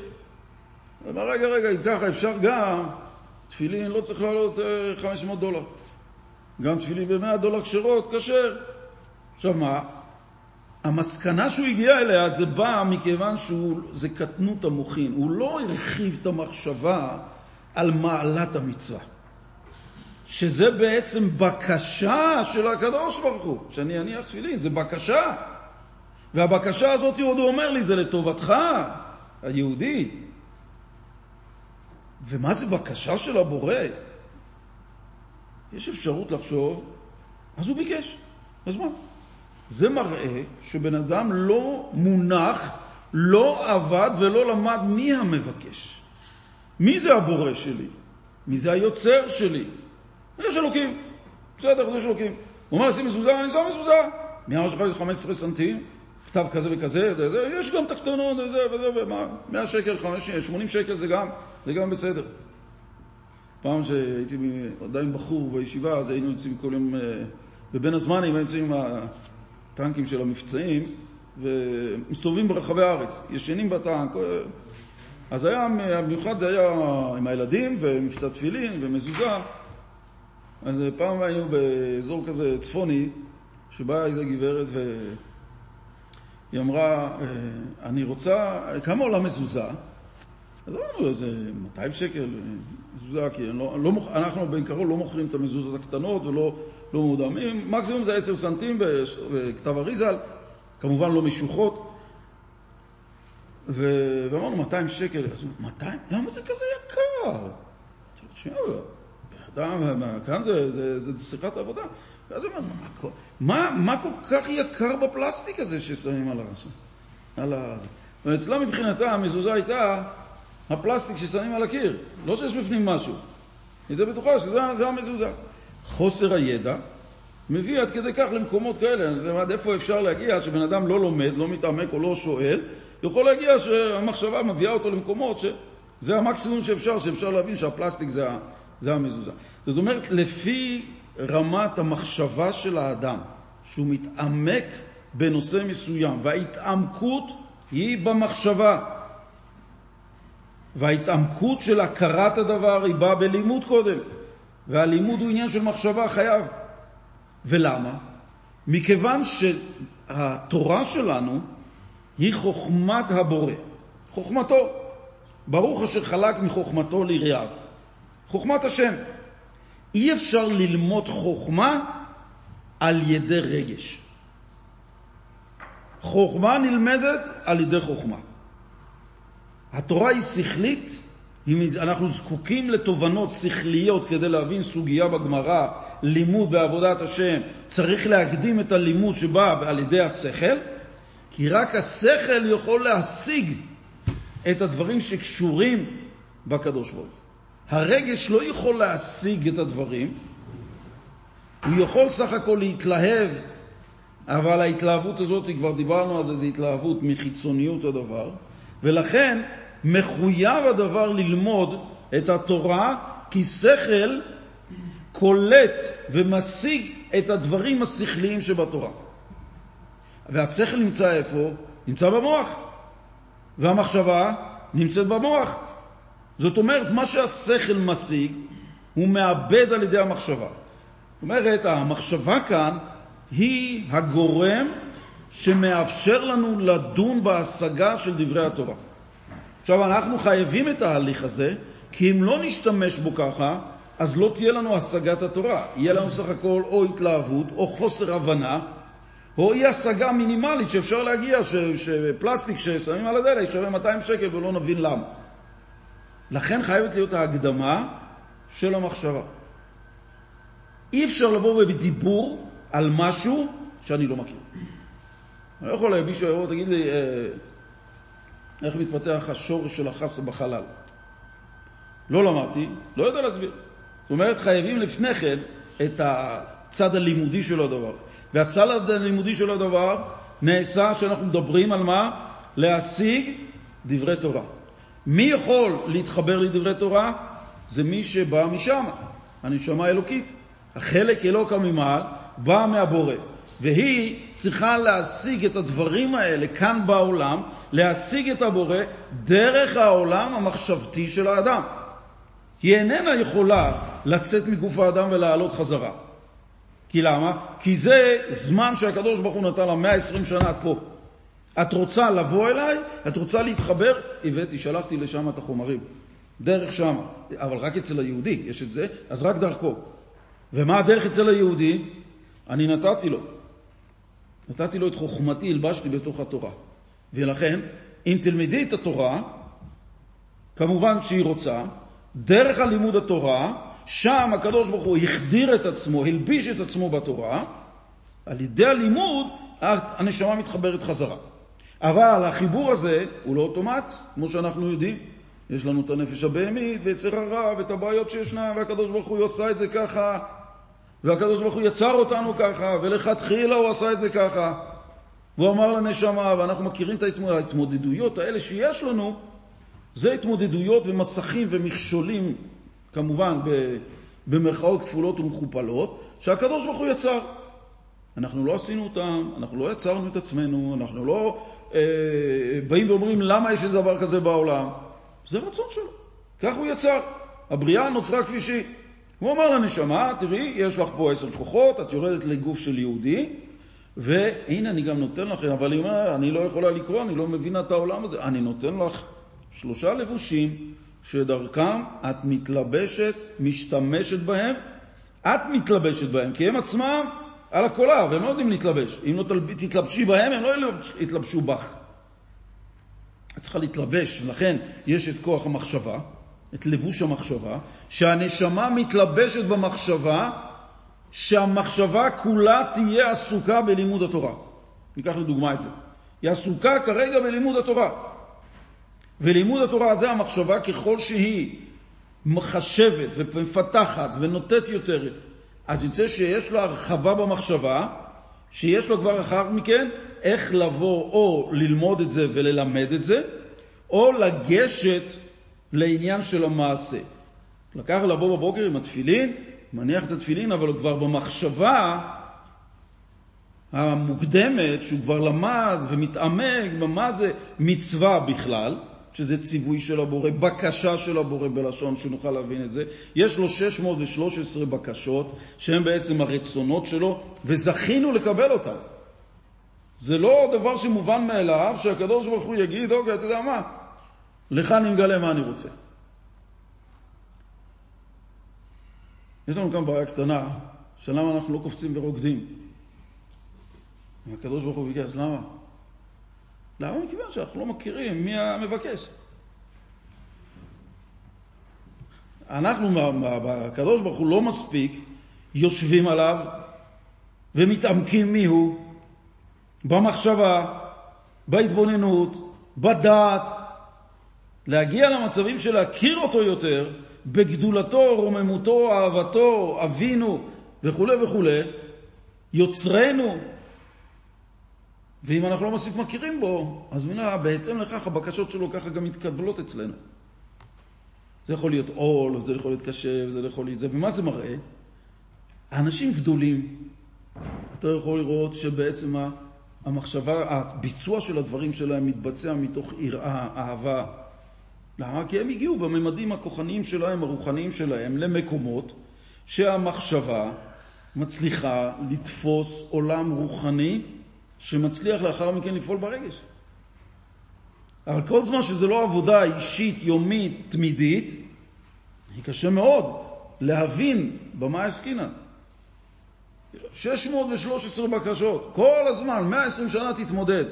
הוא אומר, רגע, רגע, אם ככה אפשר גם, תפילין לא צריך לעלות 500 אה, דולר. גם תפילין ב-100 דולר כשרות, כשר. עכשיו מה? המסקנה שהוא הגיע אליה זה בא מכיוון שזה קטנות המוחין. הוא לא הרחיב את המחשבה על מעלת המצווה. שזה בעצם בקשה של הקדוש ברוך הוא, שאני אניח תפילין, זה בקשה. והבקשה הזאת, עוד הוא אומר לי, זה לטובתך, היהודי. ומה זה בקשה של הבורא? יש אפשרות לחשוב, אז הוא ביקש, אז מה? זה מראה שבן אדם לא מונח, לא עבד ולא למד מי המבקש. מי זה הבורא שלי? מי זה היוצר שלי? יש אלוקים. בסדר, יש אלוקים. הוא אומר לשים מזוזה, אני שם מזוזה. אמר שלך זה 15 סנטים? כתב כזה וכזה, זה, זה, יש גם את הקטנות וזה וזה, ומה, 100 שקל, 50, 80 שקל זה גם, זה גם בסדר. פעם שהייתי עדיין בחור בישיבה, אז היינו יוצאים כל יום, אה, ובין הזמנים היינו יוצאים עם הטנקים של המבצעים, ומסתובבים ברחבי הארץ, ישנים בטנק. אה, אז היה, במיוחד זה היה עם הילדים, ומבצע תפילין, ומזוזה. אז פעם היינו באזור כזה צפוני, שבאה איזה גברת והיא אמרה, אה, אני רוצה, כמה עולה מזוזה? אז אמרנו איזה 200 שקל מזוזה, כי לא, לא, אנחנו בעיקרון לא מוכרים את המזוזות הקטנות ולא לא מודמים, מקסימום זה 10 סנטים בכתב אריזל, כמובן לא משוחות. ואמרנו 200 שקל, אז 200? למה זה כזה יקר? כאן זה, זה, זה שיחת עבודה. ואז הוא אומר, מה, מה כל כך יקר בפלסטיק הזה ששמים על הרשם? על ה... ואצלה מבחינתה המזוזה הייתה הפלסטיק ששמים על הקיר, לא שיש בפנים משהו. היא הייתה בטוחה שזה המזוזה. חוסר הידע מביא עד כדי כך למקומות כאלה. עד איפה אפשר להגיע שבן אדם לא לומד, לא מתעמק או לא שואל, יכול להגיע שהמחשבה מביאה אותו למקומות שזה המקסימום שאפשר, שאפשר להבין שהפלסטיק זה, זה המזוזה. זאת אומרת, לפי רמת המחשבה של האדם, שהוא מתעמק בנושא מסוים, וההתעמקות היא במחשבה. וההתעמקות של הכרת הדבר היא באה בלימוד קודם, והלימוד הוא עניין של מחשבה חייב. ולמה? מכיוון שהתורה שלנו היא חוכמת הבורא, חוכמתו. ברוך אשר חלק מחוכמתו ליריעיו. חוכמת השם. אי אפשר ללמוד חוכמה על ידי רגש. חוכמה נלמדת על ידי חוכמה. התורה היא שכלית, אנחנו זקוקים לתובנות שכליות כדי להבין סוגיה בגמרא, לימוד בעבודת השם, צריך להקדים את הלימוד שבא על ידי השכל, כי רק השכל יכול להשיג את הדברים שקשורים בקדוש ברוך הרגש לא יכול להשיג את הדברים, הוא יכול סך הכל להתלהב, אבל ההתלהבות הזאת, כבר דיברנו על זה, זו התלהבות מחיצוניות הדבר, ולכן מחויב הדבר ללמוד את התורה, כי שכל קולט ומשיג את הדברים השכליים שבתורה. והשכל נמצא איפה? נמצא במוח. והמחשבה נמצאת במוח. זאת אומרת, מה שהשכל משיג, הוא מאבד על ידי המחשבה. זאת אומרת, המחשבה כאן היא הגורם שמאפשר לנו לדון בהשגה של דברי התורה. עכשיו, אנחנו חייבים את ההליך הזה, כי אם לא נשתמש בו ככה, אז לא תהיה לנו השגת התורה. יהיה לנו סך הכל או התלהבות, או חוסר הבנה, או אי השגה מינימלית שאפשר להגיע, שפלסטיק ששמים על הדלק שווה 200 שקל ולא נבין למה. לכן חייבת להיות ההקדמה של המחשבה. אי אפשר לבוא בדיבור על משהו שאני לא מכיר. אני לא יכול, מישהו יבוא, תגיד לי, אה, איך מתפתח השורש של החסה בחלל? לא למדתי, לא יודע להסביר. זאת אומרת, חייבים לפני כן את הצד הלימודי של הדבר. והצד הלימודי של הדבר נעשה שאנחנו מדברים על מה? להשיג דברי תורה. מי יכול להתחבר לדברי תורה? זה מי שבא משם, הנשמה האלוקית. החלק אלוקא ממעל בא מהבורא, והיא צריכה להשיג את הדברים האלה כאן בעולם, להשיג את הבורא דרך העולם המחשבתי של האדם. היא איננה יכולה לצאת מגוף האדם ולעלות חזרה. כי למה? כי זה זמן שהקדוש ברוך הוא נתן לה 120 שנה פה. את רוצה לבוא אליי? את רוצה להתחבר? הבאתי, שלחתי לשם את החומרים. דרך שם. אבל רק אצל היהודי יש את זה, אז רק דרכו. ומה הדרך אצל היהודי? אני נתתי לו. נתתי לו את חוכמתי, הלבשתי בתוך התורה. ולכן, אם תלמדי את התורה, כמובן שהיא רוצה, דרך הלימוד התורה, שם הקדוש ברוך הוא החדיר את עצמו, הלביש את עצמו בתורה, על ידי הלימוד הנשמה מתחברת חזרה. אבל החיבור הזה הוא לא אוטומט, כמו שאנחנו יודעים. יש לנו את הנפש הבהמית ויצר הרע ואת הבעיות שישנן, והקדוש ברוך הוא עשה את זה ככה, והקדוש ברוך הוא יצר אותנו ככה, ולכתחילה הוא עשה את זה ככה. והוא אמר לנשמה, ואנחנו מכירים את ההתמודדויות האלה שיש לנו, זה התמודדויות ומסכים ומכשולים, כמובן במרכאות כפולות ומכופלות, שהקדוש ברוך הוא יצר. אנחנו לא עשינו אותם, אנחנו לא יצרנו את עצמנו, אנחנו לא אה, באים ואומרים למה יש איזה דבר כזה בעולם. זה רצון שלו, כך הוא יצר. הבריאה נוצרה כפי שהיא. הוא אמר לנשמה, תראי, יש לך פה עשר כוחות, את יורדת לגוף של יהודי, והנה אני גם נותן לך, אבל היא אומרת, אני לא יכולה לקרוא, אני לא מבינה את העולם הזה. אני נותן לך שלושה לבושים שדרכם את מתלבשת, משתמשת בהם, את מתלבשת בהם, כי הם עצמם על הקולר, והם לא יודעים להתלבש. אם לא תתלבשי בהם, הם לא יתלבשו בך. את צריכה להתלבש, ולכן יש את כוח המחשבה, את לבוש המחשבה, שהנשמה מתלבשת במחשבה, שהמחשבה כולה תהיה עסוקה בלימוד התורה. ניקח לדוגמה את זה. היא עסוקה כרגע בלימוד התורה. ולימוד התורה זה המחשבה ככל שהיא מחשבת ומפתחת ונותנת יותר, אז יצא שיש לה הרחבה במחשבה, שיש לו כבר אחר מכן איך לבוא או ללמוד את זה וללמד את זה, או לגשת לעניין של המעשה. לקח לבוא בבוקר עם התפילין, מניח את התפילין, אבל הוא כבר במחשבה המוקדמת, שהוא כבר למד ומתעמק במה זה מצווה בכלל, שזה ציווי של הבורא, בקשה של הבורא בלשון, שנוכל להבין את זה. יש לו 613 בקשות, שהן בעצם הרצונות שלו, וזכינו לקבל אותן. זה לא דבר שמובן מאליו, שהקדוש ברוך הוא יגיד, אוקיי, אתה יודע מה, לך אני מגלה מה אני רוצה. יש לנו כאן בעיה קטנה, של למה אנחנו לא קופצים ורוקדים. הקדוש ברוך הוא ביקש, למה? למה? מכיוון שאנחנו לא מכירים מי המבקש. אנחנו, הקדוש ברוך הוא לא מספיק יושבים עליו ומתעמקים מיהו במחשבה, בהתבוננות, בדעת, להגיע למצבים של להכיר אותו יותר, בגדולתו, רוממותו, אהבתו, אבינו וכו' וכו', יוצרנו. ואם אנחנו לא מספיק מכירים בו, אז מילה, בהתאם לכך הבקשות שלו ככה גם מתקבלות אצלנו. זה יכול להיות עול, זה יכול להיות קשה, וזה יכול להיות זה. ומה זה מראה? האנשים גדולים, אתה יכול לראות שבעצם המחשבה, הביצוע של הדברים שלהם מתבצע מתוך יראה, אהבה. למה? כי הם הגיעו בממדים הכוחניים שלהם, הרוחניים שלהם, למקומות שהמחשבה מצליחה לתפוס עולם רוחני שמצליח לאחר מכן לפעול ברגש. אבל כל זמן שזה לא עבודה אישית, יומית, תמידית, היא קשה מאוד להבין במה עסקינן. 613 בקשות, כל הזמן, 120 שנה תתמודד.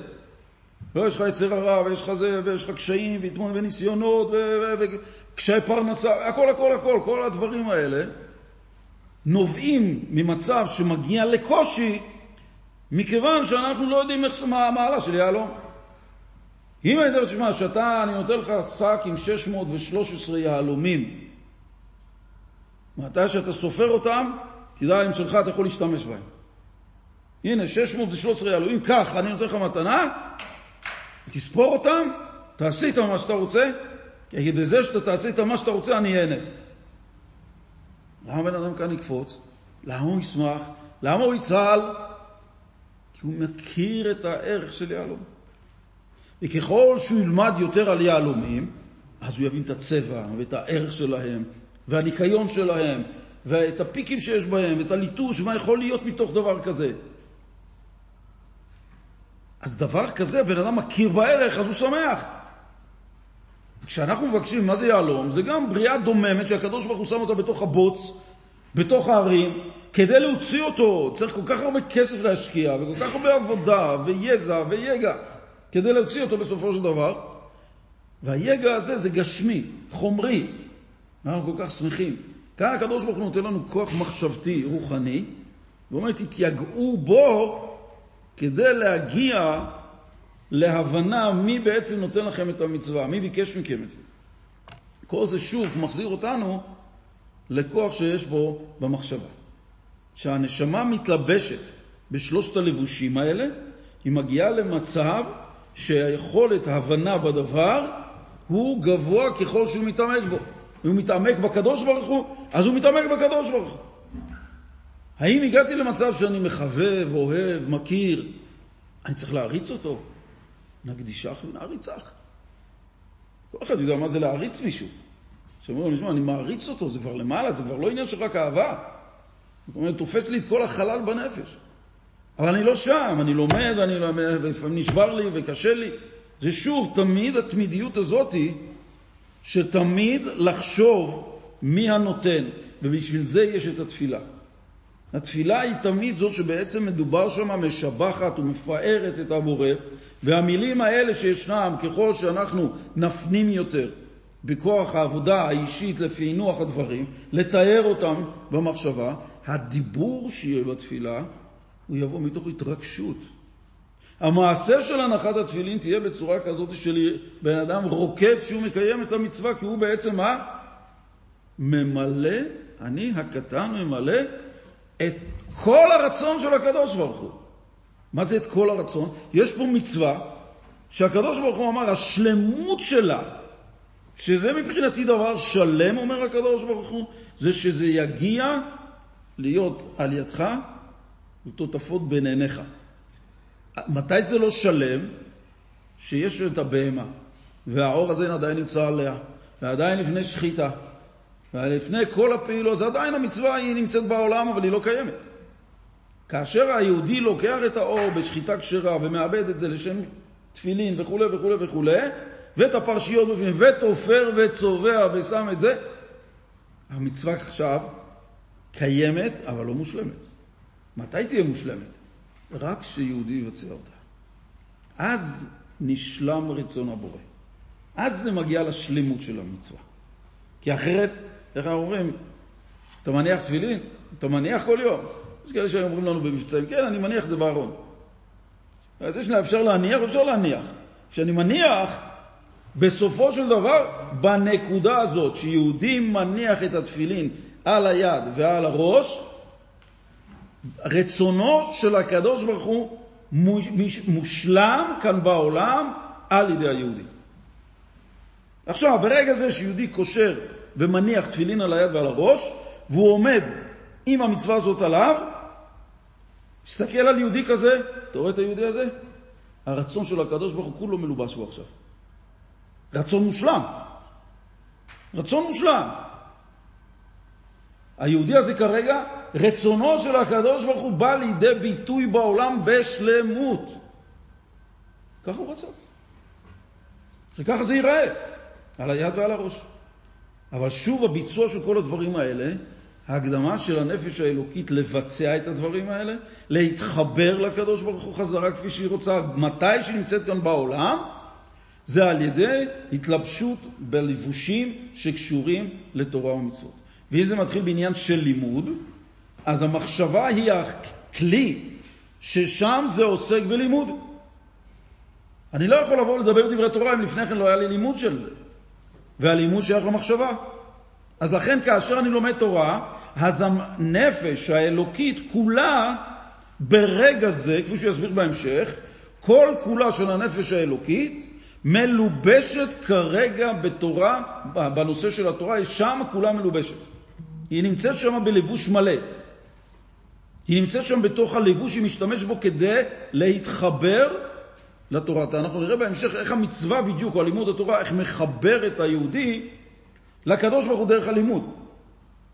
לא, יש לך יצר הרע, ויש לך זה, ויש לך קשיים, וניסיונות, וקשיי פרנסה, הכל, הכל, הכל, כל הדברים האלה נובעים ממצב שמגיע לקושי, מכיוון שאנחנו לא יודעים איך מה המעלה של יהלום. אם אני אומר, תשמע, שאתה, אני נותן לך שק עם 613 יהלומים, מתי שאתה סופר אותם, תדע אם שלך אתה יכול להשתמש בהם. הנה, 613 יהלומים, קח, אני נותן לך מתנה, תספור אותם, תעשי איתם מה שאתה רוצה, כי בזה שאתה תעשי איתם מה שאתה רוצה, אני אהנה. למה בן אדם כאן יקפוץ? למה הוא ישמח? למה הוא יצהל? כי הוא מכיר את הערך של יהלום. וככל שהוא ילמד יותר על יהלומים, אז הוא יבין את הצבע ואת הערך שלהם, והניקיון שלהם, ואת הפיקים שיש בהם, ואת הליטוש, מה יכול להיות מתוך דבר כזה. אז דבר כזה, בן אדם מכיר בערך, אז הוא שמח. כשאנחנו מבקשים מה זה יהלום, זה גם בריאה דוממת שהקדוש ברוך הוא שם אותה בתוך הבוץ, בתוך הערים, כדי להוציא אותו צריך כל כך הרבה כסף להשקיע, וכל כך הרבה עבודה, ויזע, ויגע, כדי להוציא אותו בסופו של דבר. והיגע הזה זה גשמי, חומרי. אנחנו כל כך שמחים. כאן הקדוש ברוך הוא נותן לנו כוח מחשבתי, רוחני, ואומר, תתייגעו בו כדי להגיע להבנה מי בעצם נותן לכם את המצווה, מי ביקש מכם את זה. כל זה שוב מחזיר אותנו לכוח שיש בו במחשבה. כשהנשמה מתלבשת בשלושת הלבושים האלה, היא מגיעה למצב שהיכולת ההבנה בדבר הוא גבוה ככל שהוא מתעמק בו. אם הוא מתעמק בקדוש ברוך הוא, אז הוא מתעמק בקדוש ברוך הוא. האם הגעתי למצב שאני מחבב, אוהב, מכיר, אני צריך להריץ אותו? נקדישך ונעריצך. כל אחד יודע מה זה להעריץ מישהו. שאומרים לו, אני מעריץ אותו, זה כבר למעלה, זה כבר לא עניין של רק אהבה. זאת אומרת, תופס לי את כל החלל בנפש. אבל אני לא שם, אני לומד, אני לומד, ולפעמים נשבר לי וקשה לי. זה שוב, תמיד התמידיות הזאת היא שתמיד לחשוב מי הנותן, ובשביל זה יש את התפילה. התפילה היא תמיד זו שבעצם מדובר שם משבחת ומפארת את הבורא, והמילים האלה שישנם, ככל שאנחנו נפנים יותר בכוח העבודה האישית לפענוח הדברים, לתאר אותם במחשבה, הדיבור שיהיה בתפילה הוא יבוא מתוך התרגשות. המעשה של הנחת התפילין תהיה בצורה כזאת של בן אדם רוקד שהוא מקיים את המצווה, כי הוא בעצם מה? ממלא, אני הקטן ממלא את כל הרצון של הקדוש ברוך הוא. מה זה את כל הרצון? יש פה מצווה שהקדוש ברוך הוא אמר, השלמות שלה, שזה מבחינתי דבר שלם, אומר הקדוש ברוך הוא, זה שזה יגיע להיות על ידך ותותפות בין עיניך. מתי זה לא שלם? שיש את הבהמה, והאור הזה עדיין נמצא עליה, ועדיין לפני שחיטה, ולפני כל הפעילות, זה עדיין המצווה, היא נמצאת בעולם, אבל היא לא קיימת. כאשר היהודי לוקח את האור בשחיטה כשרה ומאבד את זה לשם תפילין וכו' וכו' וכו', ואת הפרשיות בפנים, ותופר וצובע ושם את זה, המצווה עכשיו קיימת, אבל לא מושלמת. מתי תהיה מושלמת? רק כשיהודי יבצע אותה. אז נשלם רצון הבורא. אז זה מגיע לשלמות של המצווה. כי אחרת, איך אנחנו אומרים, אתה מניח תפילין? אתה מניח כל יום. יש כאלה שאומרים לנו במבצעים, כן, אני מניח את זה בארון. אז יש לה, אפשר להניח, אפשר להניח. כשאני מניח, בסופו של דבר, בנקודה הזאת, שיהודי מניח את התפילין על היד ועל הראש, רצונו של הקדוש ברוך הוא מושלם כאן בעולם על ידי היהודי. עכשיו, ברגע זה שיהודי קושר ומניח תפילין על היד ועל הראש, והוא עומד עם המצווה הזאת עליו, תסתכל על יהודי כזה, אתה רואה את היהודי הזה? הרצון של הקדוש ברוך הוא כולו מלובש בו עכשיו. רצון מושלם. רצון מושלם. היהודי הזה כרגע, רצונו של הקדוש ברוך הוא בא לידי ביטוי בעולם בשלמות. ככה הוא רצה. שככה זה ייראה, על היד ועל הראש. אבל שוב, הביצוע של כל הדברים האלה, ההקדמה של הנפש האלוקית לבצע את הדברים האלה, להתחבר לקדוש ברוך הוא חזרה כפי שהיא רוצה, מתי שהיא נמצאת כאן בעולם, זה על ידי התלבשות בלבושים שקשורים לתורה ומצוות. ואם זה מתחיל בעניין של לימוד, אז המחשבה היא הכלי ששם זה עוסק בלימוד. אני לא יכול לבוא לדבר דברי תורה אם לפני כן לא היה לי לימוד של זה, והלימוד שייך למחשבה. אז לכן כאשר אני לומד תורה, אז הנפש האלוקית כולה ברגע זה, כפי שהוא יסביר בהמשך, כל כולה של הנפש האלוקית מלובשת כרגע בתורה, בנושא של התורה, שם כולה מלובשת. היא נמצאת שם בלבוש מלא. היא נמצאת שם בתוך הלבוש שהיא משתמש בו כדי להתחבר לתורה. אנחנו נראה בהמשך איך המצווה בדיוק, או לימוד התורה, איך מחבר את היהודי לקדוש ברוך הוא דרך הלימוד,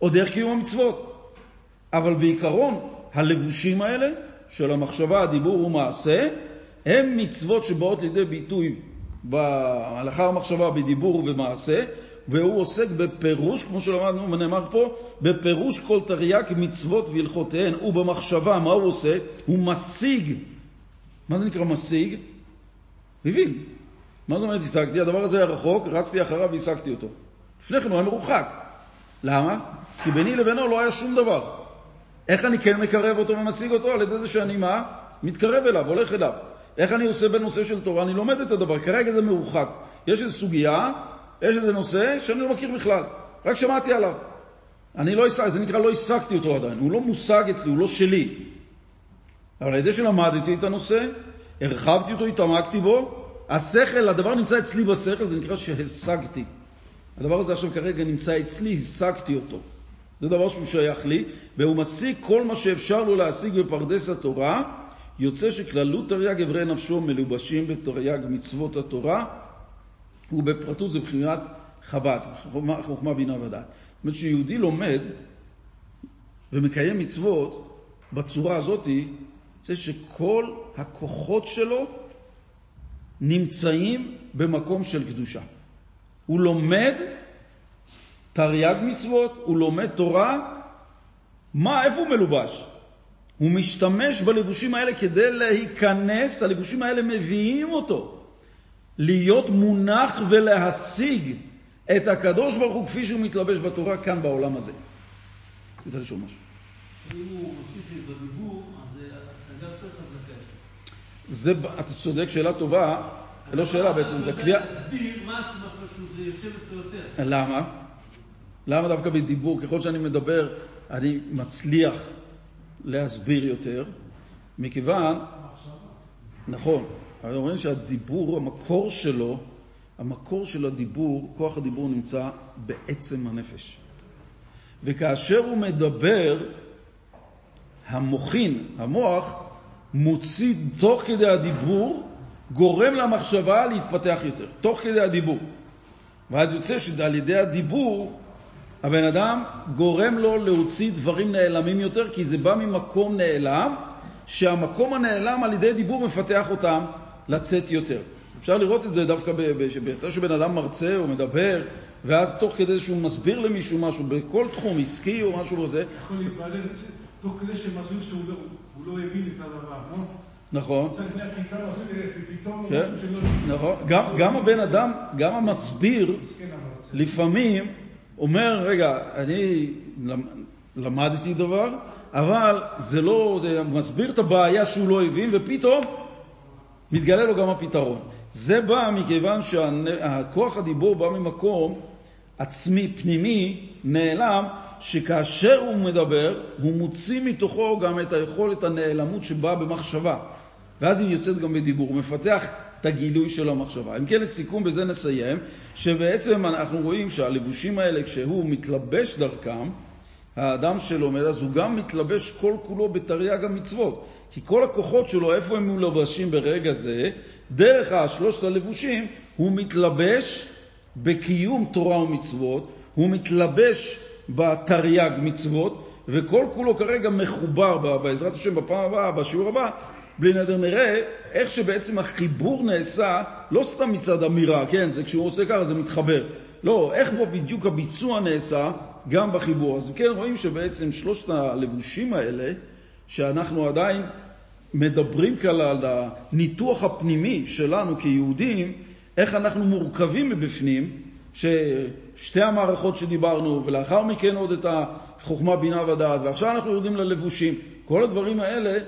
או דרך קיום המצוות. אבל בעיקרון, הלבושים האלה של המחשבה, הדיבור ומעשה, הם מצוות שבאות לידי ביטוי לאחר המחשבה בדיבור ובמעשה, והוא עוסק בפירוש, כמו שלמדנו ונאמר פה, בפירוש כל תרי"ג מצוות והלכותיהן, ובמחשבה, מה הוא עושה? הוא משיג. מה זה נקרא משיג? מבין. מה זאת אומרת השגתי? הדבר הזה היה רחוק, רצתי אחריו והשגתי אותו. לפני כן הוא היה מרוחק. למה? כי ביני לבינו לא היה שום דבר. איך אני כן מקרב אותו ומשיג אותו? על ידי זה שאני מה? מתקרב אליו, הולך אליו. איך אני עושה בנושא של תורה? אני לומד את הדבר. כרגע זה מרוחק. יש איזו סוגיה, יש איזה נושא שאני לא מכיר בכלל. רק שמעתי עליו. אני לא זה נקרא לא השגתי אותו עדיין. הוא לא מושג אצלי, הוא לא שלי. אבל על ידי שלמדתי את הנושא, הרחבתי אותו, התעמקתי בו, השכל, הדבר נמצא אצלי בשכל, זה נקרא שהשגתי. הדבר הזה עכשיו כרגע נמצא אצלי, השגתי אותו. זה דבר שהוא שייך לי, והוא משיג כל מה שאפשר לו להשיג בפרדס התורה, יוצא שכללות תרי"ג אברי נפשו מלובשים בתרי"ג מצוות התורה, ובפרטות זה בחינת חב"ד, חוכמה בינה ודעת. זאת אומרת שיהודי לומד ומקיים מצוות בצורה הזאת, זה שכל הכוחות שלו נמצאים במקום של קדושה. הוא לומד תרי"ג מצוות, הוא לומד תורה, מה, איפה הוא מלובש? הוא משתמש בלבושים האלה כדי להיכנס, הלבושים האלה מביאים אותו להיות מונח ולהשיג את הקדוש ברוך הוא כפי שהוא מתלבש בתורה כאן בעולם הזה. רצית לשאול משהו. אם הוא מוסיף בדיבור, אז השגה יותר חזקה. זה, אתה צודק, שאלה טובה. זה לא שאלה בעצם, זה קביעה. אתה להסביר מה הסיבה שלו שזה יושב אצלו יותר. למה? למה דווקא בדיבור? ככל שאני מדבר, אני מצליח להסביר יותר, מכיוון, נכון, אבל אומרים שהדיבור, המקור שלו, המקור של הדיבור, כוח הדיבור נמצא בעצם הנפש. וכאשר הוא מדבר, המוחין, המוח, מוציא תוך כדי הדיבור, גורם למחשבה להתפתח יותר, תוך כדי הדיבור. ואז יוצא שעל ידי הדיבור הבן אדם גורם לו להוציא דברים נעלמים יותר, כי זה בא ממקום נעלם, שהמקום הנעלם על ידי דיבור מפתח אותם לצאת יותר. אפשר לראות את זה דווקא באחרי שבן אדם מרצה או מדבר, ואז תוך כדי שהוא מסביר למישהו משהו, בכל תחום עסקי או משהו כזה. יכול להתבלר תוך כדי שמסביר שהוא לא, לא הבין את הדבר, לא? נכון. כן, נכון. גם הבן אדם, גם המסביר, לפעמים אומר, רגע, אני למדתי דבר, אבל זה לא, זה מסביר את הבעיה שהוא לא הבין, ופתאום מתגלה לו גם הפתרון. זה בא מכיוון שהכוח הדיבור בא ממקום עצמי, פנימי, נעלם, שכאשר הוא מדבר, הוא מוציא מתוכו גם את היכולת הנעלמות שבאה במחשבה. ואז היא יוצאת גם בדיבור, הוא מפתח את הגילוי של המחשבה. אם כן, לסיכום, בזה נסיים, שבעצם אנחנו רואים שהלבושים האלה, כשהוא מתלבש דרכם, האדם שלומד, אז הוא גם מתלבש כל כולו בתרי"ג המצוות. כי כל הכוחות שלו, איפה הם מלובשים ברגע זה? דרך השלושת הלבושים, הוא מתלבש בקיום תורה ומצוות, הוא מתלבש בתרי"ג מצוות, וכל כולו כרגע מחובר, בעזרת השם, בפעם הבאה, בשיעור הבא, בלי נדר נראה איך שבעצם החיבור נעשה לא סתם מצד אמירה, כן, זה כשהוא עושה ככה זה מתחבר. לא, איך בו בדיוק הביצוע נעשה גם בחיבור. אז כן, רואים שבעצם שלושת הלבושים האלה, שאנחנו עדיין מדברים כאן על הניתוח הפנימי שלנו כיהודים, איך אנחנו מורכבים מבפנים, ששתי המערכות שדיברנו, ולאחר מכן עוד את החוכמה, בינה ודעת, ועכשיו אנחנו יורדים ללבושים. כל הדברים האלה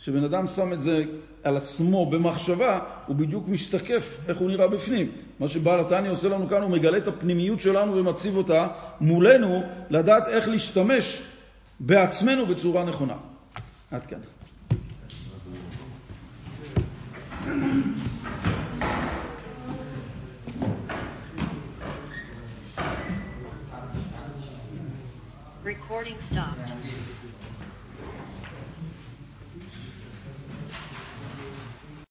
כשבן אדם שם את זה על עצמו במחשבה, הוא בדיוק משתקף איך הוא נראה בפנים. מה שבעל התניא עושה לנו כאן, הוא מגלה את הפנימיות שלנו ומציב אותה מולנו, לדעת איך להשתמש בעצמנו בצורה נכונה. עד כאן. Recording stopped.